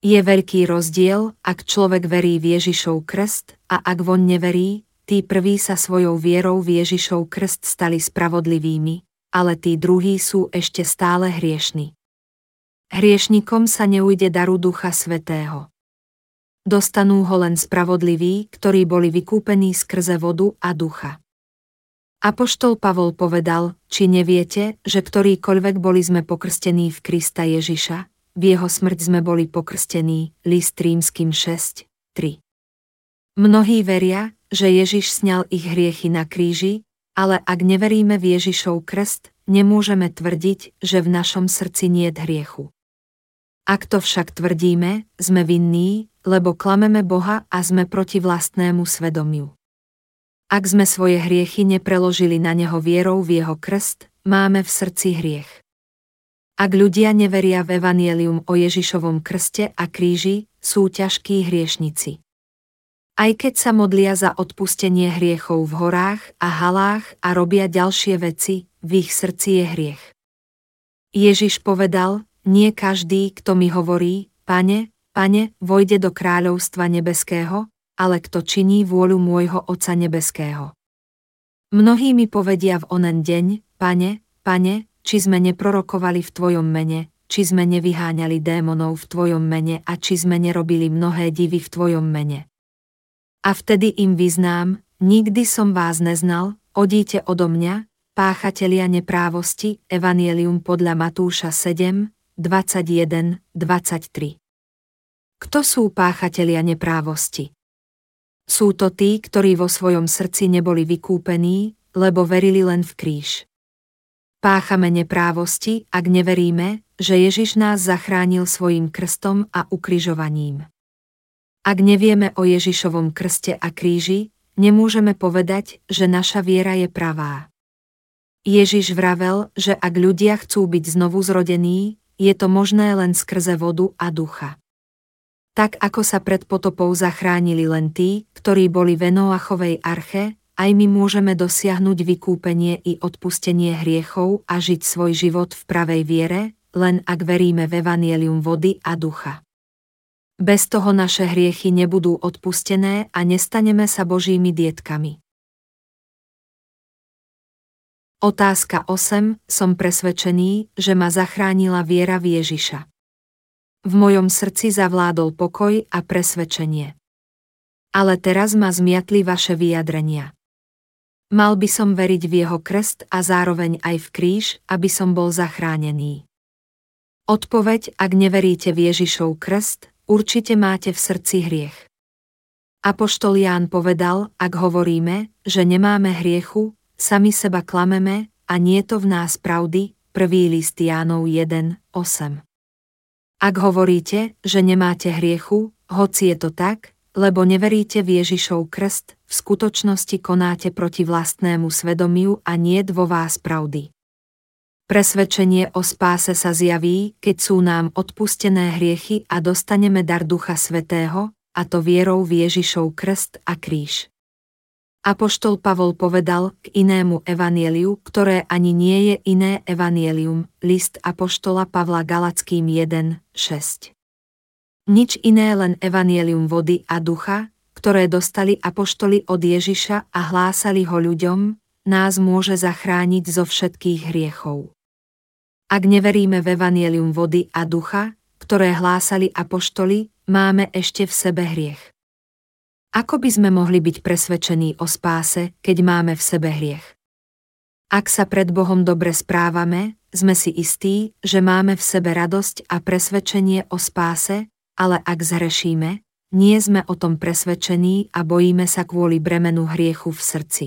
Speaker 1: Je veľký rozdiel, ak človek verí v Ježišov krst a ak von neverí, tí prví sa svojou vierou v Ježišov krst stali spravodlivými, ale tí druhí sú ešte stále hriešni. Hriešnikom sa neujde daru Ducha Svetého. Dostanú ho len spravodliví, ktorí boli vykúpení skrze vodu a ducha. Apoštol Pavol povedal, či neviete, že ktorýkoľvek boli sme pokrstení v Krista Ježiša, v jeho smrť sme boli pokrstení, list rímským 6, 3. Mnohí veria, že Ježiš sňal ich hriechy na kríži, ale ak neveríme v Ježišov krst, nemôžeme tvrdiť, že v našom srdci nie je hriechu. Ak to však tvrdíme, sme vinní, lebo klameme Boha a sme proti vlastnému svedomiu. Ak sme svoje hriechy nepreložili na Neho vierou v Jeho krst, máme v srdci hriech. Ak ľudia neveria v Evangelium o Ježišovom krste a kríži, sú ťažkí hriešnici. Aj keď sa modlia za odpustenie hriechov v horách a halách a robia ďalšie veci, v ich srdci je hriech. Ježiš povedal, nie každý, kto mi hovorí, pane, pane, vojde do kráľovstva nebeského, ale kto činí vôľu môjho Otca Nebeského. Mnohí mi povedia v onen deň, pane, pane, či sme neprorokovali v Tvojom mene, či sme nevyháňali démonov v Tvojom mene a či sme nerobili mnohé divy v Tvojom mene. A vtedy im vyznám, nikdy som vás neznal, odíte odo mňa, páchatelia neprávosti, Evangelium podľa Matúša 7, 21, 23. Kto sú páchatelia neprávosti? Sú to tí, ktorí vo svojom srdci neboli vykúpení, lebo verili len v kríž. Páchame neprávosti, ak neveríme, že Ježiš nás zachránil svojim krstom a ukrižovaním. Ak nevieme o Ježišovom krste a kríži, nemôžeme povedať, že naša viera je pravá. Ježiš vravel, že ak ľudia chcú byť znovu zrodení, je to možné len skrze vodu a ducha. Tak ako sa pred potopou zachránili len tí, ktorí boli v Noachovej arche, aj my môžeme dosiahnuť vykúpenie i odpustenie hriechov a žiť svoj život v pravej viere, len ak veríme v evanielium vody a ducha. Bez toho naše hriechy nebudú odpustené a nestaneme sa Božími dietkami. Otázka 8. Som presvedčený, že ma zachránila viera v Ježiša. V mojom srdci zavládol pokoj a presvedčenie. Ale teraz ma zmiatli vaše vyjadrenia. Mal by som veriť v jeho krst a zároveň aj v kríž, aby som bol zachránený. Odpoveď, ak neveríte v Ježišov krst, určite máte v srdci hriech. Apoštol Ján povedal, ak hovoríme, že nemáme hriechu, sami seba klameme a nie to v nás pravdy, prvý list Jánov 1, 8. Ak hovoríte, že nemáte hriechu, hoci je to tak, lebo neveríte v Ježišov krst, v skutočnosti konáte proti vlastnému svedomiu a nie vo vás pravdy. Presvedčenie o spáse sa zjaví, keď sú nám odpustené hriechy a dostaneme dar Ducha Svetého, a to vierou v Ježišov krst a kríž. Apoštol Pavol povedal k inému evanieliu, ktoré ani nie je iné evanielium, list Apoštola Pavla Galackým 1, 6. Nič iné len evanielium vody a ducha, ktoré dostali apoštoli od Ježiša a hlásali ho ľuďom, nás môže zachrániť zo všetkých hriechov. Ak neveríme v evanielium vody a ducha, ktoré hlásali apoštoli, máme ešte v sebe hriech. Ako by sme mohli byť presvedčení o spáse, keď máme v sebe hriech? Ak sa pred Bohom dobre správame, sme si istí, že máme v sebe radosť a presvedčenie o spáse, ale ak zhrešíme, nie sme o tom presvedčení a bojíme sa kvôli bremenu hriechu v srdci.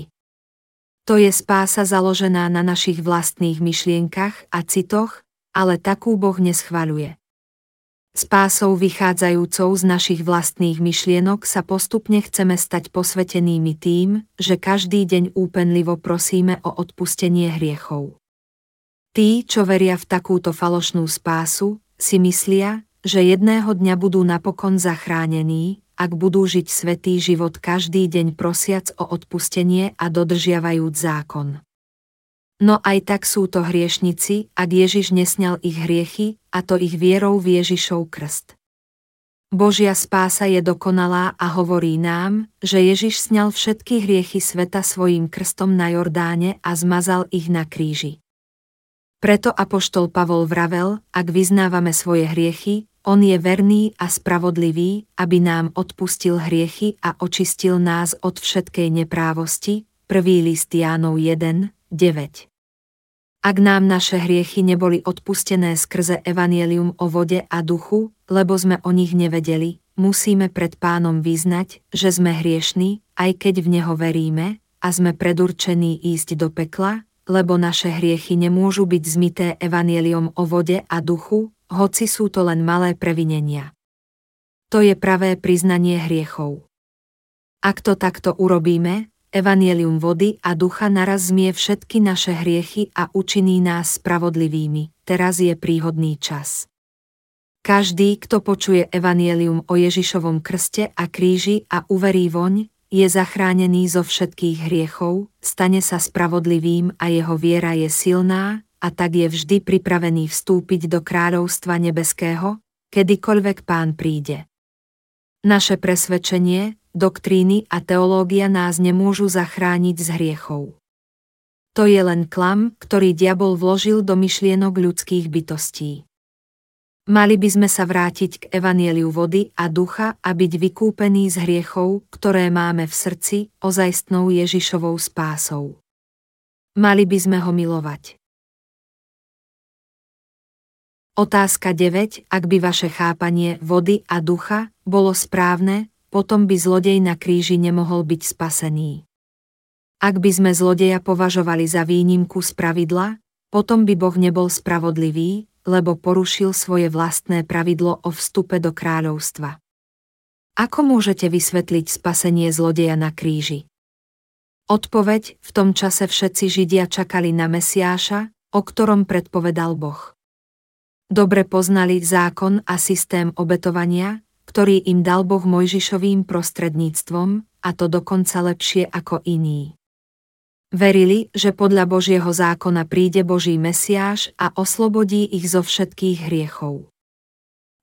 Speaker 1: To je spása založená na našich vlastných myšlienkach a citoch, ale takú Boh neschvaľuje. Spásou vychádzajúcou z našich vlastných myšlienok sa postupne chceme stať posvetenými tým, že každý deň úpenlivo prosíme o odpustenie hriechov. Tí, čo veria v takúto falošnú spásu, si myslia, že jedného dňa budú napokon zachránení, ak budú žiť svetý život každý deň prosiac o odpustenie a dodržiavajúc zákon. No aj tak sú to hriešnici, ak Ježiš nesňal ich hriechy, a to ich vierou v Ježišov krst. Božia spása je dokonalá a hovorí nám, že Ježiš sňal všetky hriechy sveta svojim krstom na Jordáne a zmazal ich na kríži. Preto apoštol Pavol vravel, ak vyznávame svoje hriechy, on je verný a spravodlivý, aby nám odpustil hriechy a očistil nás od všetkej neprávosti. 1. list Jánov 1, 9. Ak nám naše hriechy neboli odpustené skrze evanielium o vode a duchu, lebo sme o nich nevedeli, musíme pred pánom vyznať, že sme hriešní, aj keď v neho veríme, a sme predurčení ísť do pekla, lebo naše hriechy nemôžu byť zmité evanieliom o vode a duchu, hoci sú to len malé previnenia. To je pravé priznanie hriechov. Ak to takto urobíme, Evangelium vody a ducha naraz zmie všetky naše hriechy a učiní nás spravodlivými. Teraz je príhodný čas. Každý, kto počuje Evangelium o Ježišovom krste a kríži a uverí voň, je zachránený zo všetkých hriechov, stane sa spravodlivým a jeho viera je silná, a tak je vždy pripravený vstúpiť do kráľovstva nebeského, kedykoľvek pán príde. Naše presvedčenie, doktríny a teológia nás nemôžu zachrániť z hriechov. To je len klam, ktorý diabol vložil do myšlienok ľudských bytostí. Mali by sme sa vrátiť k evanieliu vody a ducha a byť vykúpení z hriechov, ktoré máme v srdci, ozajstnou Ježišovou spásou. Mali by sme ho milovať. Otázka 9. Ak by vaše chápanie vody a ducha bolo správne, potom by zlodej na kríži nemohol byť spasený. Ak by sme zlodeja považovali za výnimku z pravidla, potom by Boh nebol spravodlivý, lebo porušil svoje vlastné pravidlo o vstupe do kráľovstva. Ako môžete vysvetliť spasenie zlodeja na kríži? Odpoveď, v tom čase všetci Židia čakali na Mesiáša, o ktorom predpovedal Boh. Dobre poznali zákon a systém obetovania, ktorý im dal Boh Mojžišovým prostredníctvom, a to dokonca lepšie ako iní. Verili, že podľa Božieho zákona príde Boží Mesiáš a oslobodí ich zo všetkých hriechov.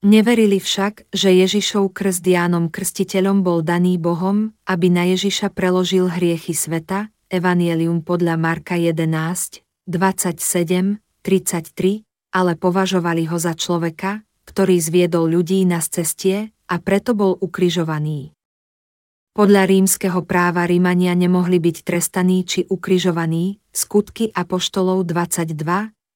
Speaker 1: Neverili však, že Ježišov krst Jánom Krstiteľom bol daný Bohom, aby na Ježiša preložil hriechy sveta, Evangelium podľa Marka 11, 27, 33, ale považovali ho za človeka, ktorý zviedol ľudí na cestie, a preto bol ukrižovaný. Podľa rímskeho práva Rímania nemohli byť trestaní či ukrižovaní, skutky apoštolov 22,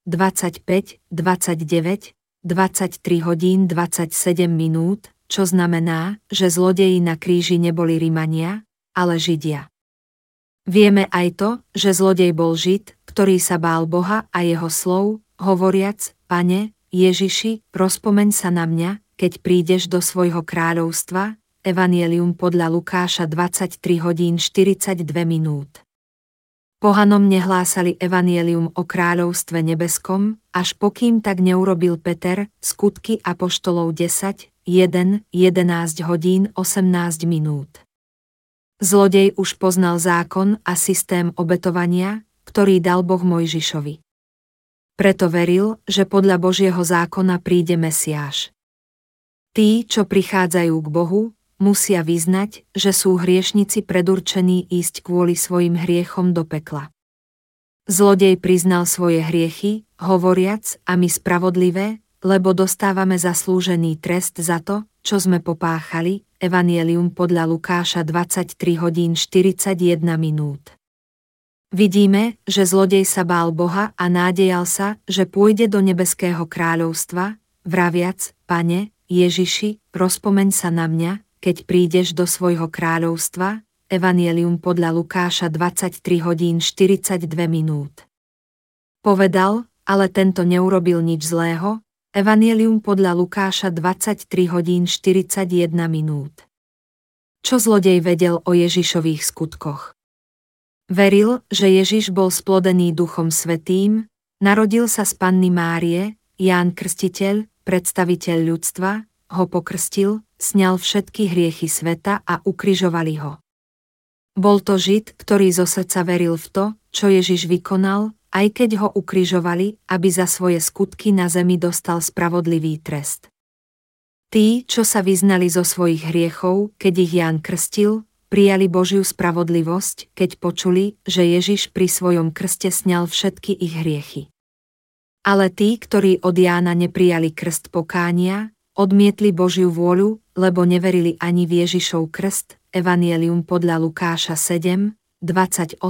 Speaker 1: 25, 29, 23 hodín 27 minút, čo znamená, že zlodeji na kríži neboli Rímania, ale Židia. Vieme aj to, že zlodej bol Žid, ktorý sa bál Boha a jeho slov, hovoriac, Pane, Ježiši, rozpomeň sa na mňa, keď prídeš do svojho kráľovstva, Evangelium podľa Lukáša 23 hodín 42 minút. Pohanom nehlásali Evangelium o kráľovstve nebeskom, až pokým tak neurobil Peter, skutky apoštolov 10, 1, 11 hodín 18 minút. Zlodej už poznal zákon a systém obetovania, ktorý dal Boh Mojžišovi. Preto veril, že podľa Božieho zákona príde Mesiáš. Tí, čo prichádzajú k Bohu, musia vyznať, že sú hriešnici predurčení ísť kvôli svojim hriechom do pekla. Zlodej priznal svoje hriechy, hovoriac, a my spravodlivé, lebo dostávame zaslúžený trest za to, čo sme popáchali, Evangelium podľa Lukáša 23 hodín 41 minút. Vidíme, že zlodej sa bál Boha a nádejal sa, že pôjde do nebeského kráľovstva, vraviac, Pane, Ježiši, rozpomeň sa na mňa, keď prídeš do svojho kráľovstva, Evangelium podľa Lukáša 23 hodín 42 minút. Povedal, ale tento neurobil nič zlého, Evangelium podľa Lukáša 23 hodín 41 minút. Čo zlodej vedel o Ježišových skutkoch? Veril, že Ježiš bol splodený Duchom Svetým, narodil sa z Panny Márie, Ján Krstiteľ, predstaviteľ ľudstva, ho pokrstil, sňal všetky hriechy sveta a ukrižovali ho. Bol to Žid, ktorý zo srdca veril v to, čo Ježiš vykonal, aj keď ho ukrižovali, aby za svoje skutky na zemi dostal spravodlivý trest. Tí, čo sa vyznali zo svojich hriechov, keď ich Ján krstil, prijali Božiu spravodlivosť, keď počuli, že Ježiš pri svojom krste sňal všetky ich hriechy. Ale tí, ktorí od Jána neprijali krst pokánia, odmietli Božiu vôľu, lebo neverili ani v Ježišov krst, Evangelium podľa Lukáša 7, 28,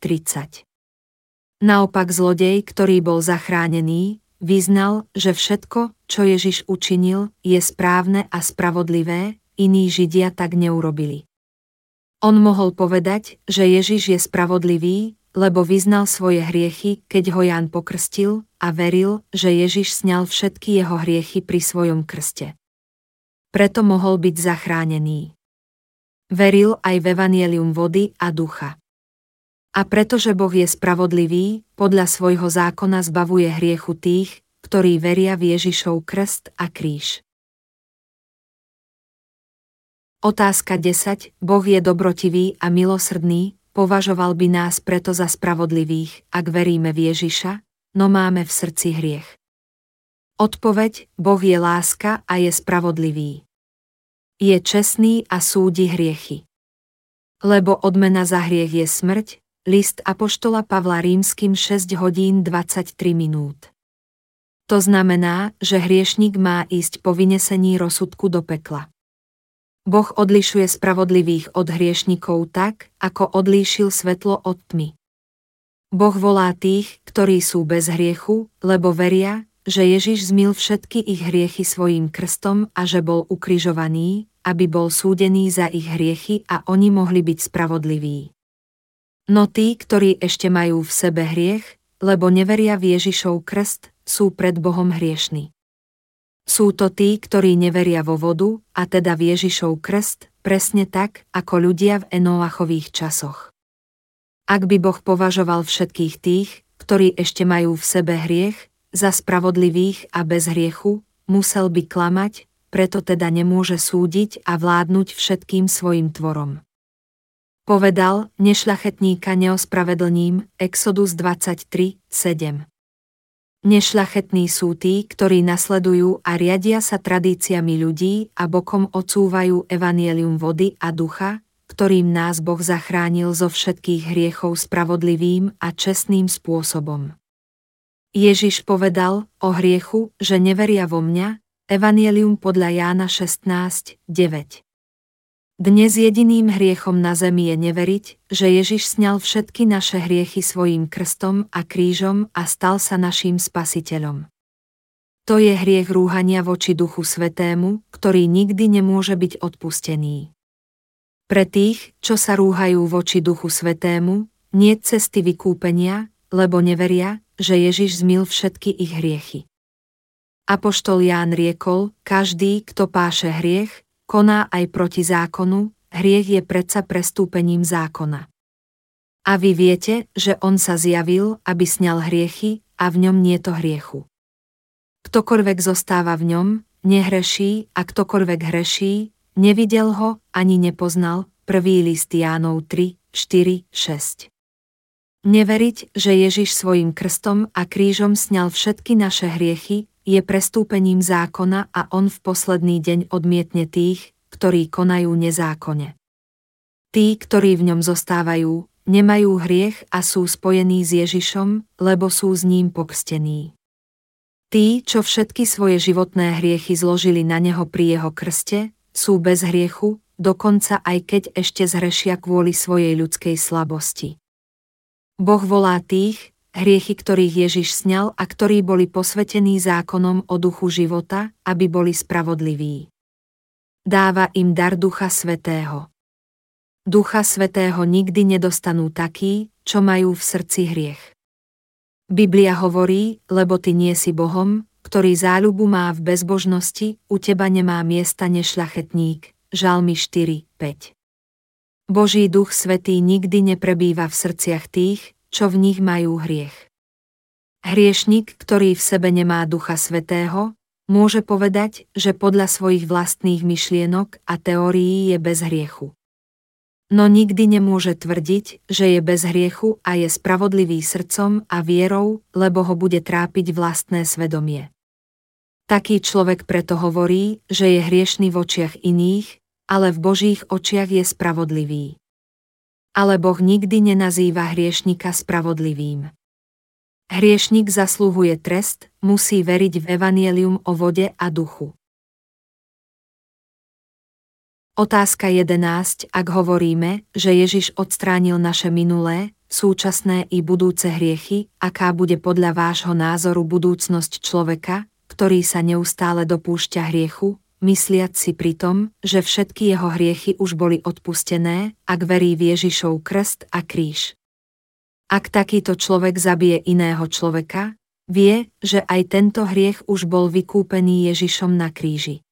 Speaker 1: 30. Naopak zlodej, ktorý bol zachránený, vyznal, že všetko, čo Ježiš učinil, je správne a spravodlivé, iní Židia tak neurobili. On mohol povedať, že Ježiš je spravodlivý, lebo vyznal svoje hriechy, keď ho Ján pokrstil a veril, že Ježiš sňal všetky jeho hriechy pri svojom krste. Preto mohol byť zachránený. Veril aj v evanielium vody a ducha. A pretože Boh je spravodlivý, podľa svojho zákona zbavuje hriechu tých, ktorí veria v Ježišov krst a kríž. Otázka 10. Boh je dobrotivý a milosrdný, považoval by nás preto za spravodlivých, ak veríme v Ježiša, no máme v srdci hriech. Odpoveď, Boh je láska a je spravodlivý. Je čestný a súdi hriechy. Lebo odmena za hriech je smrť, list Apoštola Pavla Rímským 6 hodín 23 minút. To znamená, že hriešnik má ísť po vynesení rozsudku do pekla. Boh odlišuje spravodlivých od hriešnikov tak, ako odlíšil svetlo od tmy. Boh volá tých, ktorí sú bez hriechu, lebo veria, že Ježiš zmil všetky ich hriechy svojim krstom a že bol ukrižovaný, aby bol súdený za ich hriechy a oni mohli byť spravodliví. No tí, ktorí ešte majú v sebe hriech, lebo neveria v Ježišov krst, sú pred Bohom hriešni. Sú to tí, ktorí neveria vo vodu, a teda v Ježišov krst, presne tak, ako ľudia v Enoachových časoch. Ak by Boh považoval všetkých tých, ktorí ešte majú v sebe hriech, za spravodlivých a bez hriechu, musel by klamať, preto teda nemôže súdiť a vládnuť všetkým svojim tvorom. Povedal, nešľachetníka neospravedlním, Exodus 23, 7. Nešľachetní sú tí, ktorí nasledujú a riadia sa tradíciami ľudí a bokom odsúvajú evanielium vody a ducha, ktorým nás Boh zachránil zo všetkých hriechov spravodlivým a čestným spôsobom. Ježiš povedal o hriechu, že neveria vo mňa, Evangelium podľa Jána 16, 9. Dnes jediným hriechom na zemi je neveriť, že Ježiš sňal všetky naše hriechy svojim krstom a krížom a stal sa naším spasiteľom. To je hriech rúhania voči Duchu Svetému, ktorý nikdy nemôže byť odpustený. Pre tých, čo sa rúhajú voči Duchu Svetému, nie cesty vykúpenia, lebo neveria, že Ježiš zmil všetky ich hriechy. Apoštol Ján riekol, každý, kto páše hriech, koná aj proti zákonu, hriech je predsa prestúpením zákona. A vy viete, že on sa zjavil, aby sňal hriechy, a v ňom nie to hriechu. Ktokoľvek zostáva v ňom, nehreší, a ktokoľvek hreší, nevidel ho ani nepoznal, prvý list Jánov 3, 4, 6. Neveriť, že Ježiš svojim krstom a krížom sňal všetky naše hriechy, je prestúpením zákona a on v posledný deň odmietne tých, ktorí konajú nezákone. Tí, ktorí v ňom zostávajú, nemajú hriech a sú spojení s Ježišom, lebo sú s ním pokstení. Tí, čo všetky svoje životné hriechy zložili na neho pri jeho krste, sú bez hriechu, dokonca aj keď ešte zhrešia kvôli svojej ľudskej slabosti. Boh volá tých, hriechy ktorých Ježiš sňal a ktorí boli posvetení zákonom o duchu života, aby boli spravodliví. Dáva im dar Ducha Svetého. Ducha Svetého nikdy nedostanú takí, čo majú v srdci hriech. Biblia hovorí, lebo ty nie si Bohom, ktorý záľubu má v bezbožnosti, u teba nemá miesta nešľachetník. Žalmy 4, 5. Boží duch svetý nikdy neprebýva v srdciach tých, čo v nich majú hriech. Hriešnik, ktorý v sebe nemá ducha svetého, môže povedať, že podľa svojich vlastných myšlienok a teórií je bez hriechu no nikdy nemôže tvrdiť, že je bez hriechu a je spravodlivý srdcom a vierou, lebo ho bude trápiť vlastné svedomie. Taký človek preto hovorí, že je hriešný v očiach iných, ale v Božích očiach je spravodlivý. Ale Boh nikdy nenazýva hriešnika spravodlivým. Hriešnik zaslúhuje trest, musí veriť v evanielium o vode a duchu. Otázka 11. Ak hovoríme, že Ježiš odstránil naše minulé, súčasné i budúce hriechy, aká bude podľa vášho názoru budúcnosť človeka, ktorý sa neustále dopúšťa hriechu, mysliac si pritom, že všetky jeho hriechy už boli odpustené, ak verí v Ježišov krst a kríž. Ak takýto človek zabije iného človeka, vie, že aj tento hriech už bol vykúpený Ježišom na kríži.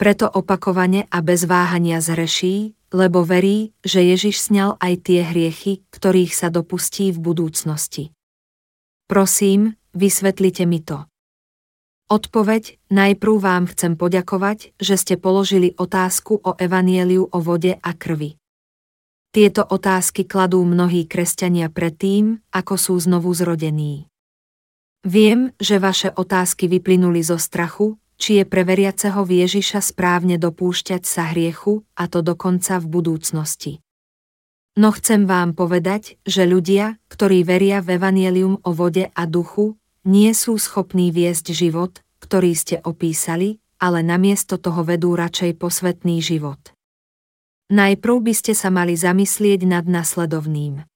Speaker 1: Preto opakovane a bez váhania zreší, lebo verí, že Ježiš sňal aj tie hriechy, ktorých sa dopustí v budúcnosti. Prosím, vysvetlite mi to. Odpoveď, najprv vám chcem poďakovať, že ste položili otázku o evanieliu o vode a krvi. Tieto otázky kladú mnohí kresťania predtým, ako sú znovu zrodení. Viem, že vaše otázky vyplynuli zo strachu, či je pre veriaceho Ježiša správne dopúšťať sa hriechu, a to dokonca v budúcnosti. No chcem vám povedať, že ľudia, ktorí veria v evanielium o vode a duchu, nie sú schopní viesť život, ktorý ste opísali, ale namiesto toho vedú radšej posvetný život. Najprv by ste sa mali zamyslieť nad nasledovným.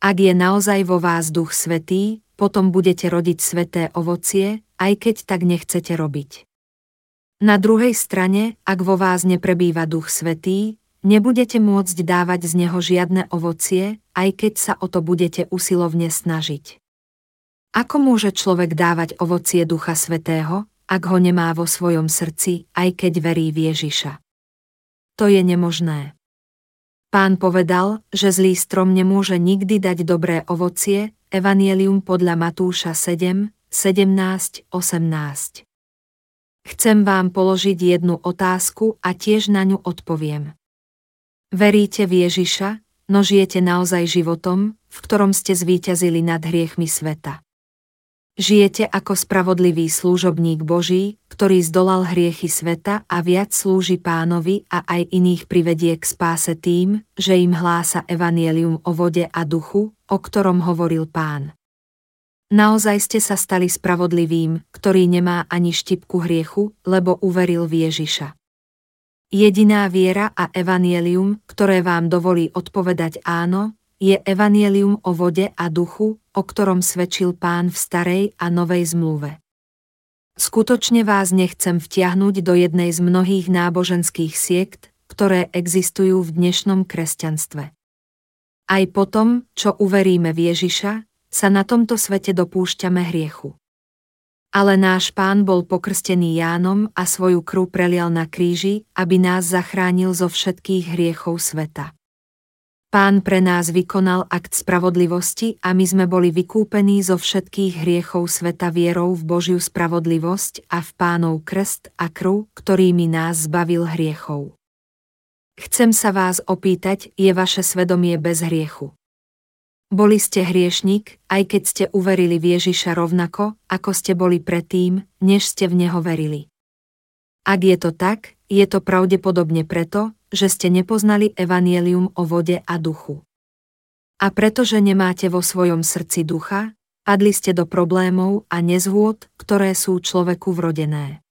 Speaker 1: Ak je naozaj vo vás duch svetý, potom budete rodiť sveté ovocie, aj keď tak nechcete robiť. Na druhej strane, ak vo vás neprebýva duch svetý, nebudete môcť dávať z neho žiadne ovocie, aj keď sa o to budete usilovne snažiť. Ako môže človek dávať ovocie ducha svetého, ak ho nemá vo svojom srdci, aj keď verí v Ježiša? To je nemožné. Pán povedal, že zlý strom nemôže nikdy dať dobré ovocie, Evangelium podľa Matúša 7, 17, 18. Chcem vám položiť jednu otázku a tiež na ňu odpoviem. Veríte v Ježiša, no žijete naozaj životom, v ktorom ste zvíťazili nad hriechmi sveta. Žijete ako spravodlivý služobník Boží, ktorý zdolal hriechy sveta a viac slúži pánovi a aj iných privedie k spáse tým, že im hlása evanielium o vode a duchu, o ktorom hovoril pán. Naozaj ste sa stali spravodlivým, ktorý nemá ani štipku hriechu, lebo uveril v Ježiša. Jediná viera a evanielium, ktoré vám dovolí odpovedať áno, je evanielium o vode a duchu, o ktorom svedčil pán v starej a novej zmluve. Skutočne vás nechcem vtiahnuť do jednej z mnohých náboženských siekt, ktoré existujú v dnešnom kresťanstve. Aj potom, čo uveríme v Ježiša, sa na tomto svete dopúšťame hriechu. Ale náš pán bol pokrstený Jánom a svoju krv prelial na kríži, aby nás zachránil zo všetkých hriechov sveta. Pán pre nás vykonal akt spravodlivosti a my sme boli vykúpení zo všetkých hriechov sveta vierou v Božiu spravodlivosť a v pánov krst a krv, ktorými nás zbavil hriechov. Chcem sa vás opýtať, je vaše svedomie bez hriechu? Boli ste hriešnik, aj keď ste uverili v Ježiša rovnako, ako ste boli predtým, než ste v Neho verili. Ak je to tak, je to pravdepodobne preto, že ste nepoznali evanielium o vode a duchu. A pretože nemáte vo svojom srdci ducha, padli ste do problémov a nezhôd, ktoré sú človeku vrodené.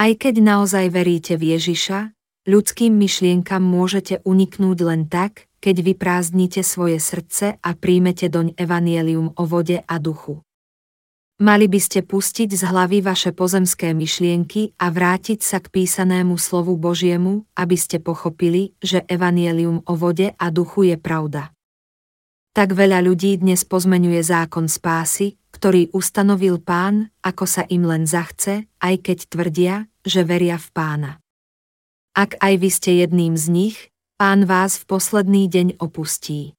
Speaker 1: Aj keď naozaj veríte v Ježiša, ľudským myšlienkam môžete uniknúť len tak, keď vyprázdnite svoje srdce a príjmete doň evanielium o vode a duchu. Mali by ste pustiť z hlavy vaše pozemské myšlienky a vrátiť sa k písanému slovu Božiemu, aby ste pochopili, že evanielium o vode a duchu je pravda. Tak veľa ľudí dnes pozmenuje zákon spásy, ktorý ustanovil pán, ako sa im len zachce, aj keď tvrdia, že veria v pána. Ak aj vy ste jedným z nich, pán vás v posledný deň opustí.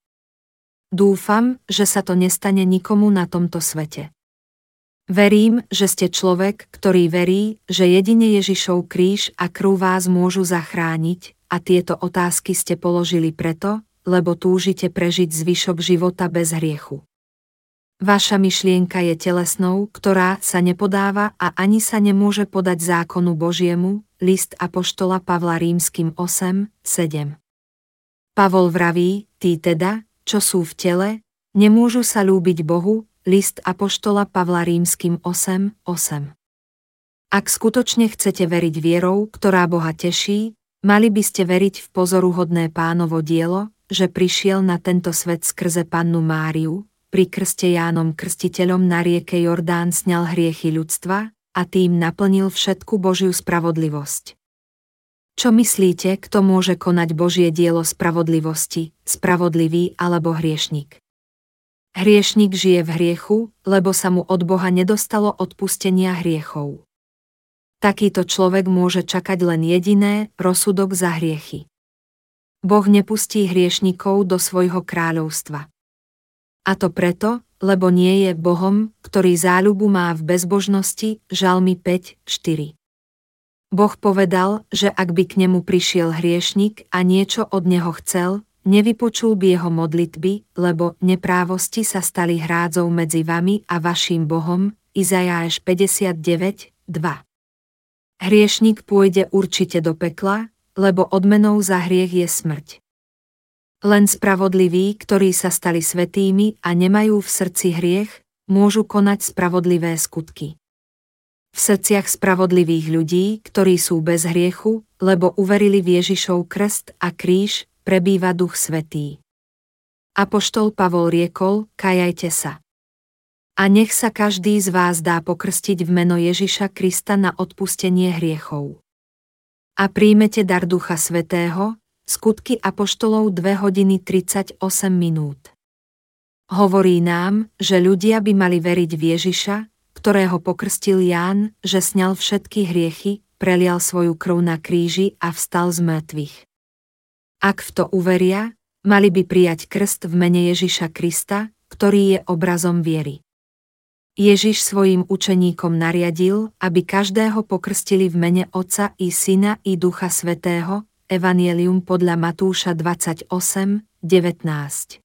Speaker 1: Dúfam, že sa to nestane nikomu na tomto svete. Verím, že ste človek, ktorý verí, že jedine Ježišov kríž a krv vás môžu zachrániť, a tieto otázky ste položili preto, lebo túžite prežiť zvyšok života bez hriechu. Vaša myšlienka je telesnou, ktorá sa nepodáva a ani sa nemôže podať zákonu Božiemu, list Apoštola Pavla rímským 8, 7. Pavol vraví, tí teda, čo sú v tele, nemôžu sa lúbiť Bohu, list Apoštola Pavla rímským 8, 8. Ak skutočne chcete veriť vierou, ktorá Boha teší, mali by ste veriť v pozoruhodné pánovo dielo, že prišiel na tento svet skrze pannu Máriu, pri krste Jánom Krstiteľom na rieke Jordán sňal hriechy ľudstva a tým naplnil všetku Božiu spravodlivosť. Čo myslíte, kto môže konať Božie dielo spravodlivosti, spravodlivý alebo hriešnik? Hriešnik žije v hriechu, lebo sa mu od Boha nedostalo odpustenia hriechov. Takýto človek môže čakať len jediné, rozsudok za hriechy. Boh nepustí hriešnikov do svojho kráľovstva. A to preto, lebo nie je Bohom, ktorý záľubu má v bezbožnosti, žalmy 5, 4. Boh povedal, že ak by k nemu prišiel hriešnik a niečo od neho chcel, nevypočul by jeho modlitby, lebo neprávosti sa stali hrádzou medzi vami a vaším Bohom, Izajáš 59, 2. Hriešnik pôjde určite do pekla, lebo odmenou za hriech je smrť. Len spravodliví, ktorí sa stali svetými a nemajú v srdci hriech, môžu konať spravodlivé skutky. V srdciach spravodlivých ľudí, ktorí sú bez hriechu, lebo uverili v Ježišov krst a kríž, prebýva Duch Svetý. Apoštol Pavol riekol, kajajte sa. A nech sa každý z vás dá pokrstiť v meno Ježiša Krista na odpustenie hriechov. A príjmete dar Ducha Svetého, Skutky Apoštolov 2 hodiny 38 minút. Hovorí nám, že ľudia by mali veriť v Ježiša, ktorého pokrstil Ján, že sňal všetky hriechy, prelial svoju krv na kríži a vstal z mŕtvych. Ak v to uveria, mali by prijať krst v mene Ježiša Krista, ktorý je obrazom viery. Ježiš svojim učeníkom nariadil, aby každého pokrstili v mene Otca i Syna i Ducha Svetého, Evangelium podľa Matúša 28, 19.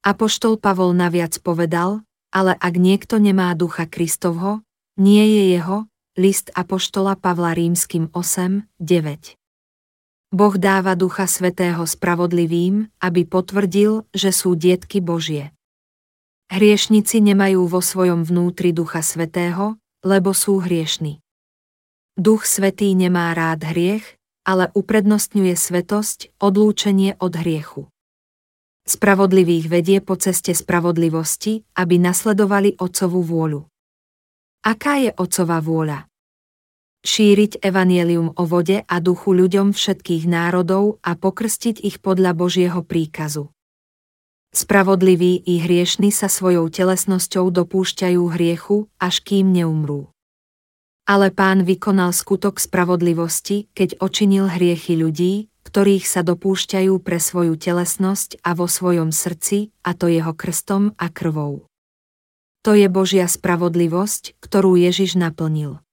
Speaker 1: Apoštol Pavol naviac povedal, ale ak niekto nemá ducha Kristovho, nie je jeho, list Apoštola Pavla rímským 8, 9. Boh dáva ducha svetého spravodlivým, aby potvrdil, že sú dietky Božie. Hriešnici nemajú vo svojom vnútri ducha svetého, lebo sú hriešni. Duch svetý nemá rád hriech, ale uprednostňuje svetosť, odlúčenie od hriechu. Spravodlivých vedie po ceste spravodlivosti, aby nasledovali Otcovú vôľu. Aká je Otcová vôľa? Šíriť evanielium o vode a duchu ľuďom všetkých národov a pokrstiť ich podľa Božieho príkazu. Spravodliví i hriešni sa svojou telesnosťou dopúšťajú hriechu, až kým neumrú. Ale pán vykonal skutok spravodlivosti, keď očinil hriechy ľudí, ktorých sa dopúšťajú pre svoju telesnosť a vo svojom srdci, a to jeho krstom a krvou. To je Božia spravodlivosť, ktorú Ježiš naplnil.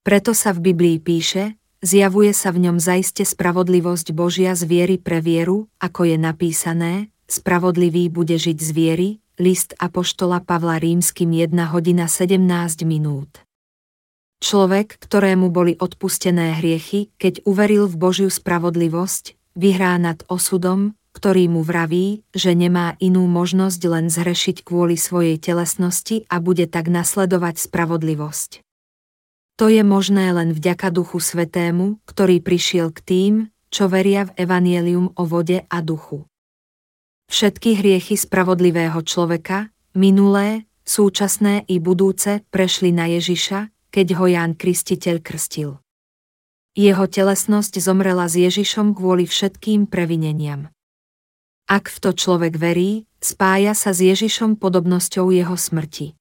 Speaker 1: Preto sa v Biblii píše, zjavuje sa v ňom zaiste spravodlivosť Božia z viery pre vieru, ako je napísané, spravodlivý bude žiť z viery, list Apoštola Pavla rímským 1 hodina 17 minút. Človek, ktorému boli odpustené hriechy, keď uveril v Božiu spravodlivosť, vyhrá nad osudom, ktorý mu vraví, že nemá inú možnosť len zhrešiť kvôli svojej telesnosti a bude tak nasledovať spravodlivosť. To je možné len vďaka Duchu Svetému, ktorý prišiel k tým, čo veria v Evanielium o vode a duchu. Všetky hriechy spravodlivého človeka, minulé, súčasné i budúce, prešli na Ježiša, keď ho Ján Kristiteľ krstil. Jeho telesnosť zomrela s Ježišom kvôli všetkým previneniam. Ak v to človek verí, spája sa s Ježišom podobnosťou jeho smrti.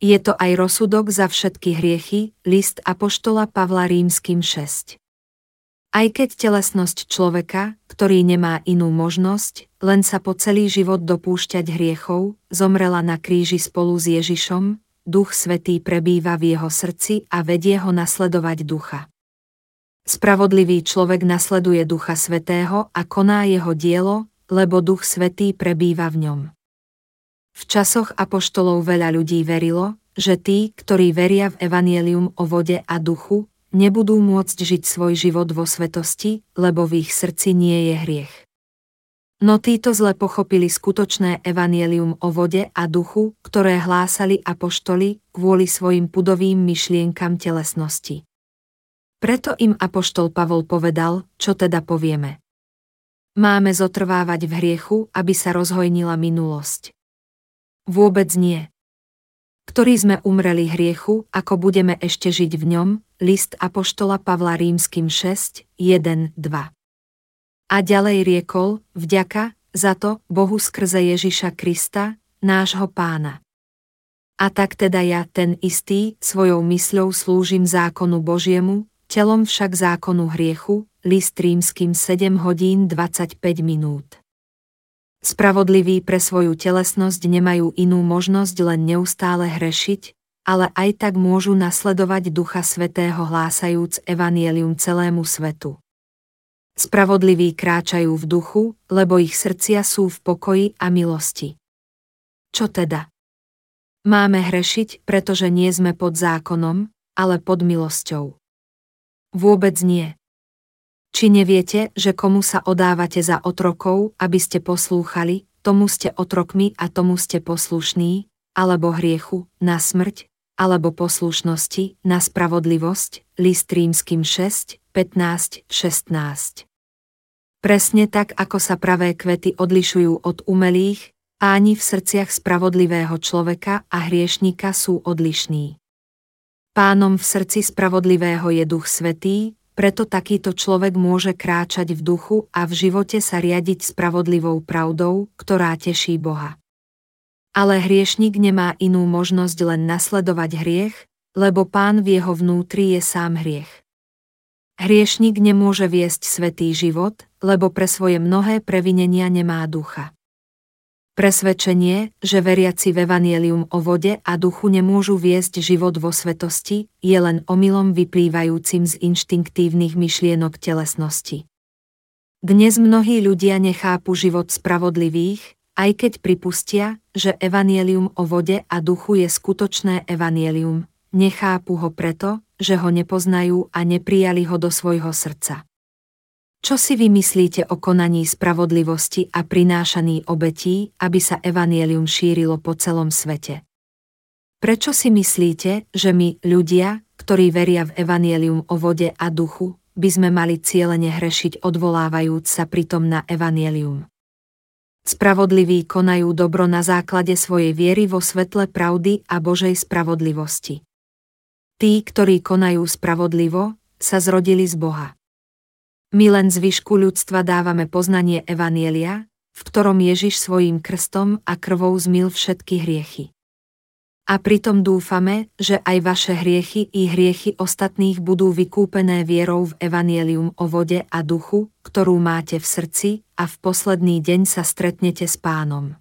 Speaker 1: Je to aj rozsudok za všetky hriechy, list Apoštola Pavla Rímským 6. Aj keď telesnosť človeka, ktorý nemá inú možnosť, len sa po celý život dopúšťať hriechov, zomrela na kríži spolu s Ježišom, Duch Svetý prebýva v jeho srdci a vedie ho nasledovať ducha. Spravodlivý človek nasleduje Ducha Svetého a koná jeho dielo, lebo Duch Svetý prebýva v ňom. V časoch apoštolov veľa ľudí verilo, že tí, ktorí veria v evanielium o vode a duchu, nebudú môcť žiť svoj život vo svetosti, lebo v ich srdci nie je hriech. No títo zle pochopili skutočné evanielium o vode a duchu, ktoré hlásali apoštoli kvôli svojim pudovým myšlienkam telesnosti. Preto im apoštol Pavol povedal, čo teda povieme. Máme zotrvávať v hriechu, aby sa rozhojnila minulosť. Vôbec nie. Ktorí sme umreli hriechu, ako budeme ešte žiť v ňom, list Apoštola Pavla Rímským 6, 1, 2. A ďalej riekol, vďaka, za to, Bohu skrze Ježiša Krista, nášho pána. A tak teda ja, ten istý, svojou mysľou slúžim zákonu Božiemu, telom však zákonu hriechu, list rímským 7 hodín 25 minút. Spravodliví pre svoju telesnosť nemajú inú možnosť len neustále hrešiť, ale aj tak môžu nasledovať Ducha Svetého hlásajúc evanielium celému svetu. Spravodliví kráčajú v duchu, lebo ich srdcia sú v pokoji a milosti. Čo teda? Máme hrešiť, pretože nie sme pod zákonom, ale pod milosťou. Vôbec nie. Či neviete, že komu sa odávate za otrokov, aby ste poslúchali, tomu ste otrokmi a tomu ste poslušní, alebo hriechu, na smrť, alebo poslušnosti, na spravodlivosť, list rímským 6, 15, 16. Presne tak, ako sa pravé kvety odlišujú od umelých, ani v srdciach spravodlivého človeka a hriešnika sú odlišní. Pánom v srdci spravodlivého je Duch Svetý, preto takýto človek môže kráčať v duchu a v živote sa riadiť spravodlivou pravdou, ktorá teší Boha. Ale hriešnik nemá inú možnosť len nasledovať hriech, lebo pán v jeho vnútri je sám hriech. Hriešnik nemôže viesť svetý život, lebo pre svoje mnohé previnenia nemá ducha. Presvedčenie, že veriaci v evanielium o vode a duchu nemôžu viesť život vo svetosti, je len omylom vyplývajúcim z inštinktívnych myšlienok telesnosti. Dnes mnohí ľudia nechápu život spravodlivých, aj keď pripustia, že evanielium o vode a duchu je skutočné evanielium, nechápu ho preto, že ho nepoznajú a neprijali ho do svojho srdca. Čo si vymyslíte o konaní spravodlivosti a prinášaní obetí, aby sa evanielium šírilo po celom svete? Prečo si myslíte, že my, ľudia, ktorí veria v evanielium o vode a duchu, by sme mali cieľene hrešiť odvolávajúc sa pritom na evanielium? Spravodliví konajú dobro na základe svojej viery vo svetle pravdy a Božej spravodlivosti. Tí, ktorí konajú spravodlivo, sa zrodili z Boha. My len zvyšku ľudstva dávame poznanie Evanielia, v ktorom Ježiš svojím krstom a krvou zmil všetky hriechy. A pritom dúfame, že aj vaše hriechy i hriechy ostatných budú vykúpené vierou v Evanielium o vode a duchu, ktorú máte v srdci, a v posledný deň sa stretnete s pánom.